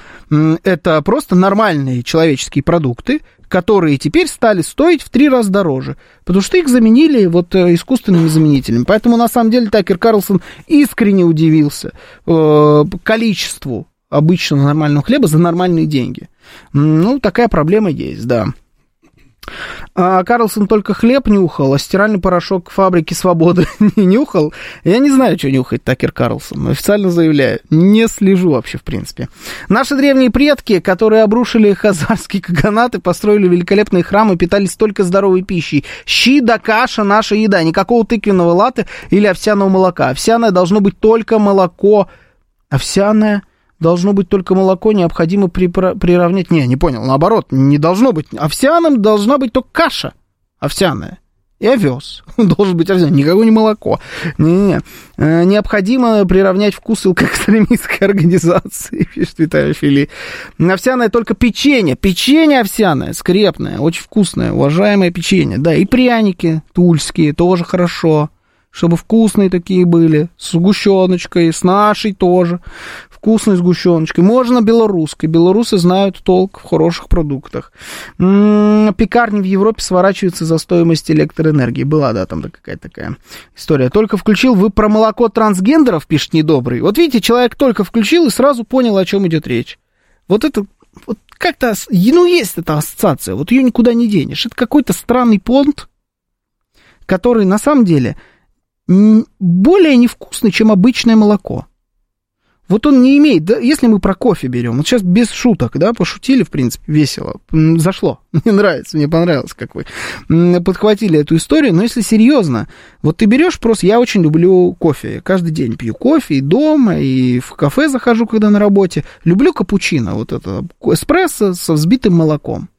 Это просто нормальные человеческие продукты, которые теперь стали стоить в три раза дороже, потому что их заменили вот э, искусственными заменителями. Поэтому, на самом деле, Такер Карлсон искренне удивился э, количеству обычного нормального хлеба за нормальные деньги. Ну, такая проблема есть, да. А Карлсон только хлеб нюхал, а стиральный порошок фабрики Свободы *laughs* не нюхал. Я не знаю, что нюхает Такер Карлсон. Официально заявляю. Не слежу вообще, в принципе. Наши древние предки, которые обрушили хазарские *laughs* каганаты, построили великолепные храмы, питались только здоровой пищей. Щи да каша наша еда. Никакого тыквенного латы или овсяного молока. Овсяное должно быть только молоко. Овсяное должно быть только молоко, необходимо приравнять... Не, не понял, наоборот, не должно быть. Овсяным должна быть только каша овсяная. И овес. *laughs* Должен быть овсяный, никакое не молоко. Не-не-не. Э, необходимо приравнять вкусы к *laughs* экстремистской организации, *laughs* пишет Виталий Фили. Овсяное только печенье. Печенье овсяное, скрепное, очень вкусное, уважаемое печенье. Да, и пряники тульские, тоже хорошо чтобы вкусные такие были, с сгущеночкой, с нашей тоже вкусной сгущеночкой. Можно белорусской. Белорусы знают толк в хороших продуктах. М-м, пекарни в Европе сворачиваются за стоимость электроэнергии. Была, да, там какая-то такая история. Только включил, вы про молоко трансгендеров, пишет недобрый. Вот видите, человек только включил и сразу понял, о чем идет речь. Вот это, вот как-то, ну, есть эта ассоциация, вот ее никуда не денешь. Это какой-то странный понт, который на самом деле более невкусный, чем обычное молоко. Вот он не имеет, да, если мы про кофе берем, вот сейчас без шуток, да, пошутили, в принципе, весело, зашло, *laughs* мне нравится, мне понравилось, как вы подхватили эту историю, но если серьезно, вот ты берешь просто, я очень люблю кофе, я каждый день пью кофе и дома, и в кафе захожу, когда на работе, люблю капучино, вот это, эспрессо со взбитым молоком.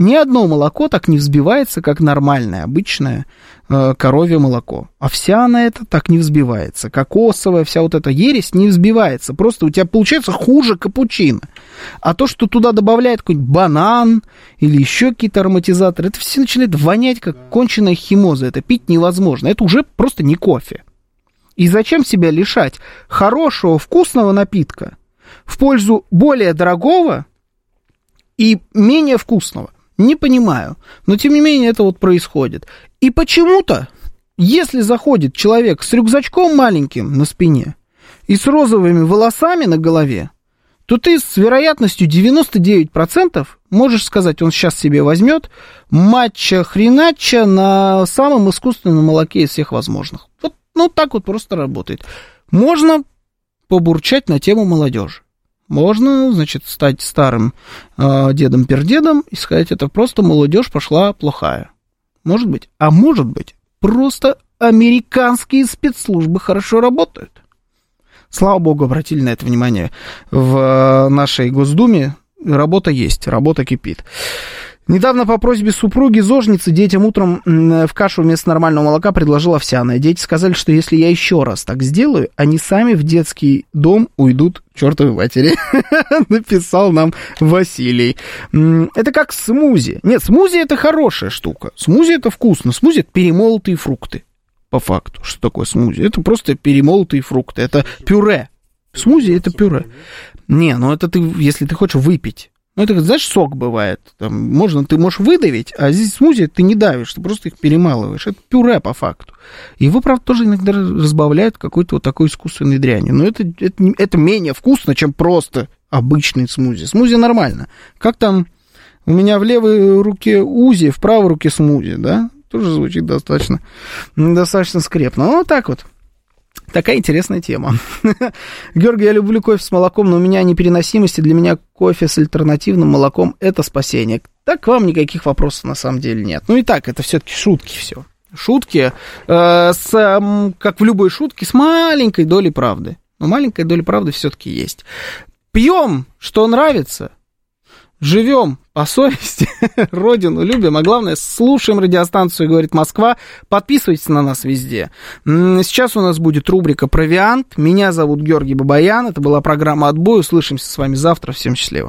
Ни одно молоко так не взбивается, как нормальное, обычное э, коровье молоко. Овсяное это так не взбивается. Кокосовая, вся вот эта ересь не взбивается. Просто у тебя получается хуже капучино. А то, что туда добавляют какой-нибудь банан или еще какие-то ароматизаторы, это все начинает вонять, как конченая химоза. Это пить невозможно. Это уже просто не кофе. И зачем себя лишать хорошего, вкусного напитка в пользу более дорогого и менее вкусного? Не понимаю. Но тем не менее это вот происходит. И почему-то, если заходит человек с рюкзачком маленьким на спине и с розовыми волосами на голове, то ты с вероятностью 99% можешь сказать, он сейчас себе возьмет матча хренача на самом искусственном молоке из всех возможных. Вот ну, так вот просто работает. Можно побурчать на тему молодежи. Можно, значит, стать старым э, дедом-пердедом и сказать, это просто молодежь пошла плохая. Может быть. А может быть, просто американские спецслужбы хорошо работают. Слава богу, обратили на это внимание в нашей Госдуме. Работа есть, работа кипит. Недавно по просьбе супруги зожницы детям утром в кашу вместо нормального молока предложил овсяное. Дети сказали, что если я еще раз так сделаю, они сами в детский дом уйдут чертовой матери. *laughs* Написал нам Василий. Это как смузи. Нет, смузи это хорошая штука. Смузи это вкусно. Смузи это перемолотые фрукты. По факту. Что такое смузи? Это просто перемолотые фрукты. Это пюре. Смузи это пюре. Не, ну это ты, если ты хочешь выпить ну, это, знаешь, сок бывает. Там можно, ты можешь выдавить, а здесь смузи ты не давишь, ты просто их перемалываешь. Это пюре по факту. Его, правда, тоже иногда разбавляют какой-то вот такой искусственной дрянью. Но это, это, это менее вкусно, чем просто обычный смузи. Смузи нормально. Как там у меня в левой руке узи, в правой руке смузи, да? Тоже звучит достаточно, достаточно скрепно. Ну, вот так вот. Такая интересная тема. *laughs* Георгий, я люблю кофе с молоком, но у меня непереносимости. Для меня кофе с альтернативным молоком – это спасение. Так к вам никаких вопросов на самом деле нет. Ну и так, это все-таки шутки все. Шутки, э, с, э, как в любой шутке, с маленькой долей правды. Но маленькая доля правды все-таки есть. Пьем, что нравится, живем по совести, *laughs* родину любим, а главное, слушаем радиостанцию, говорит Москва. Подписывайтесь на нас везде. Сейчас у нас будет рубрика «Провиант». Меня зовут Георгий Бабаян. Это была программа «Отбой». Услышимся с вами завтра. Всем счастливо.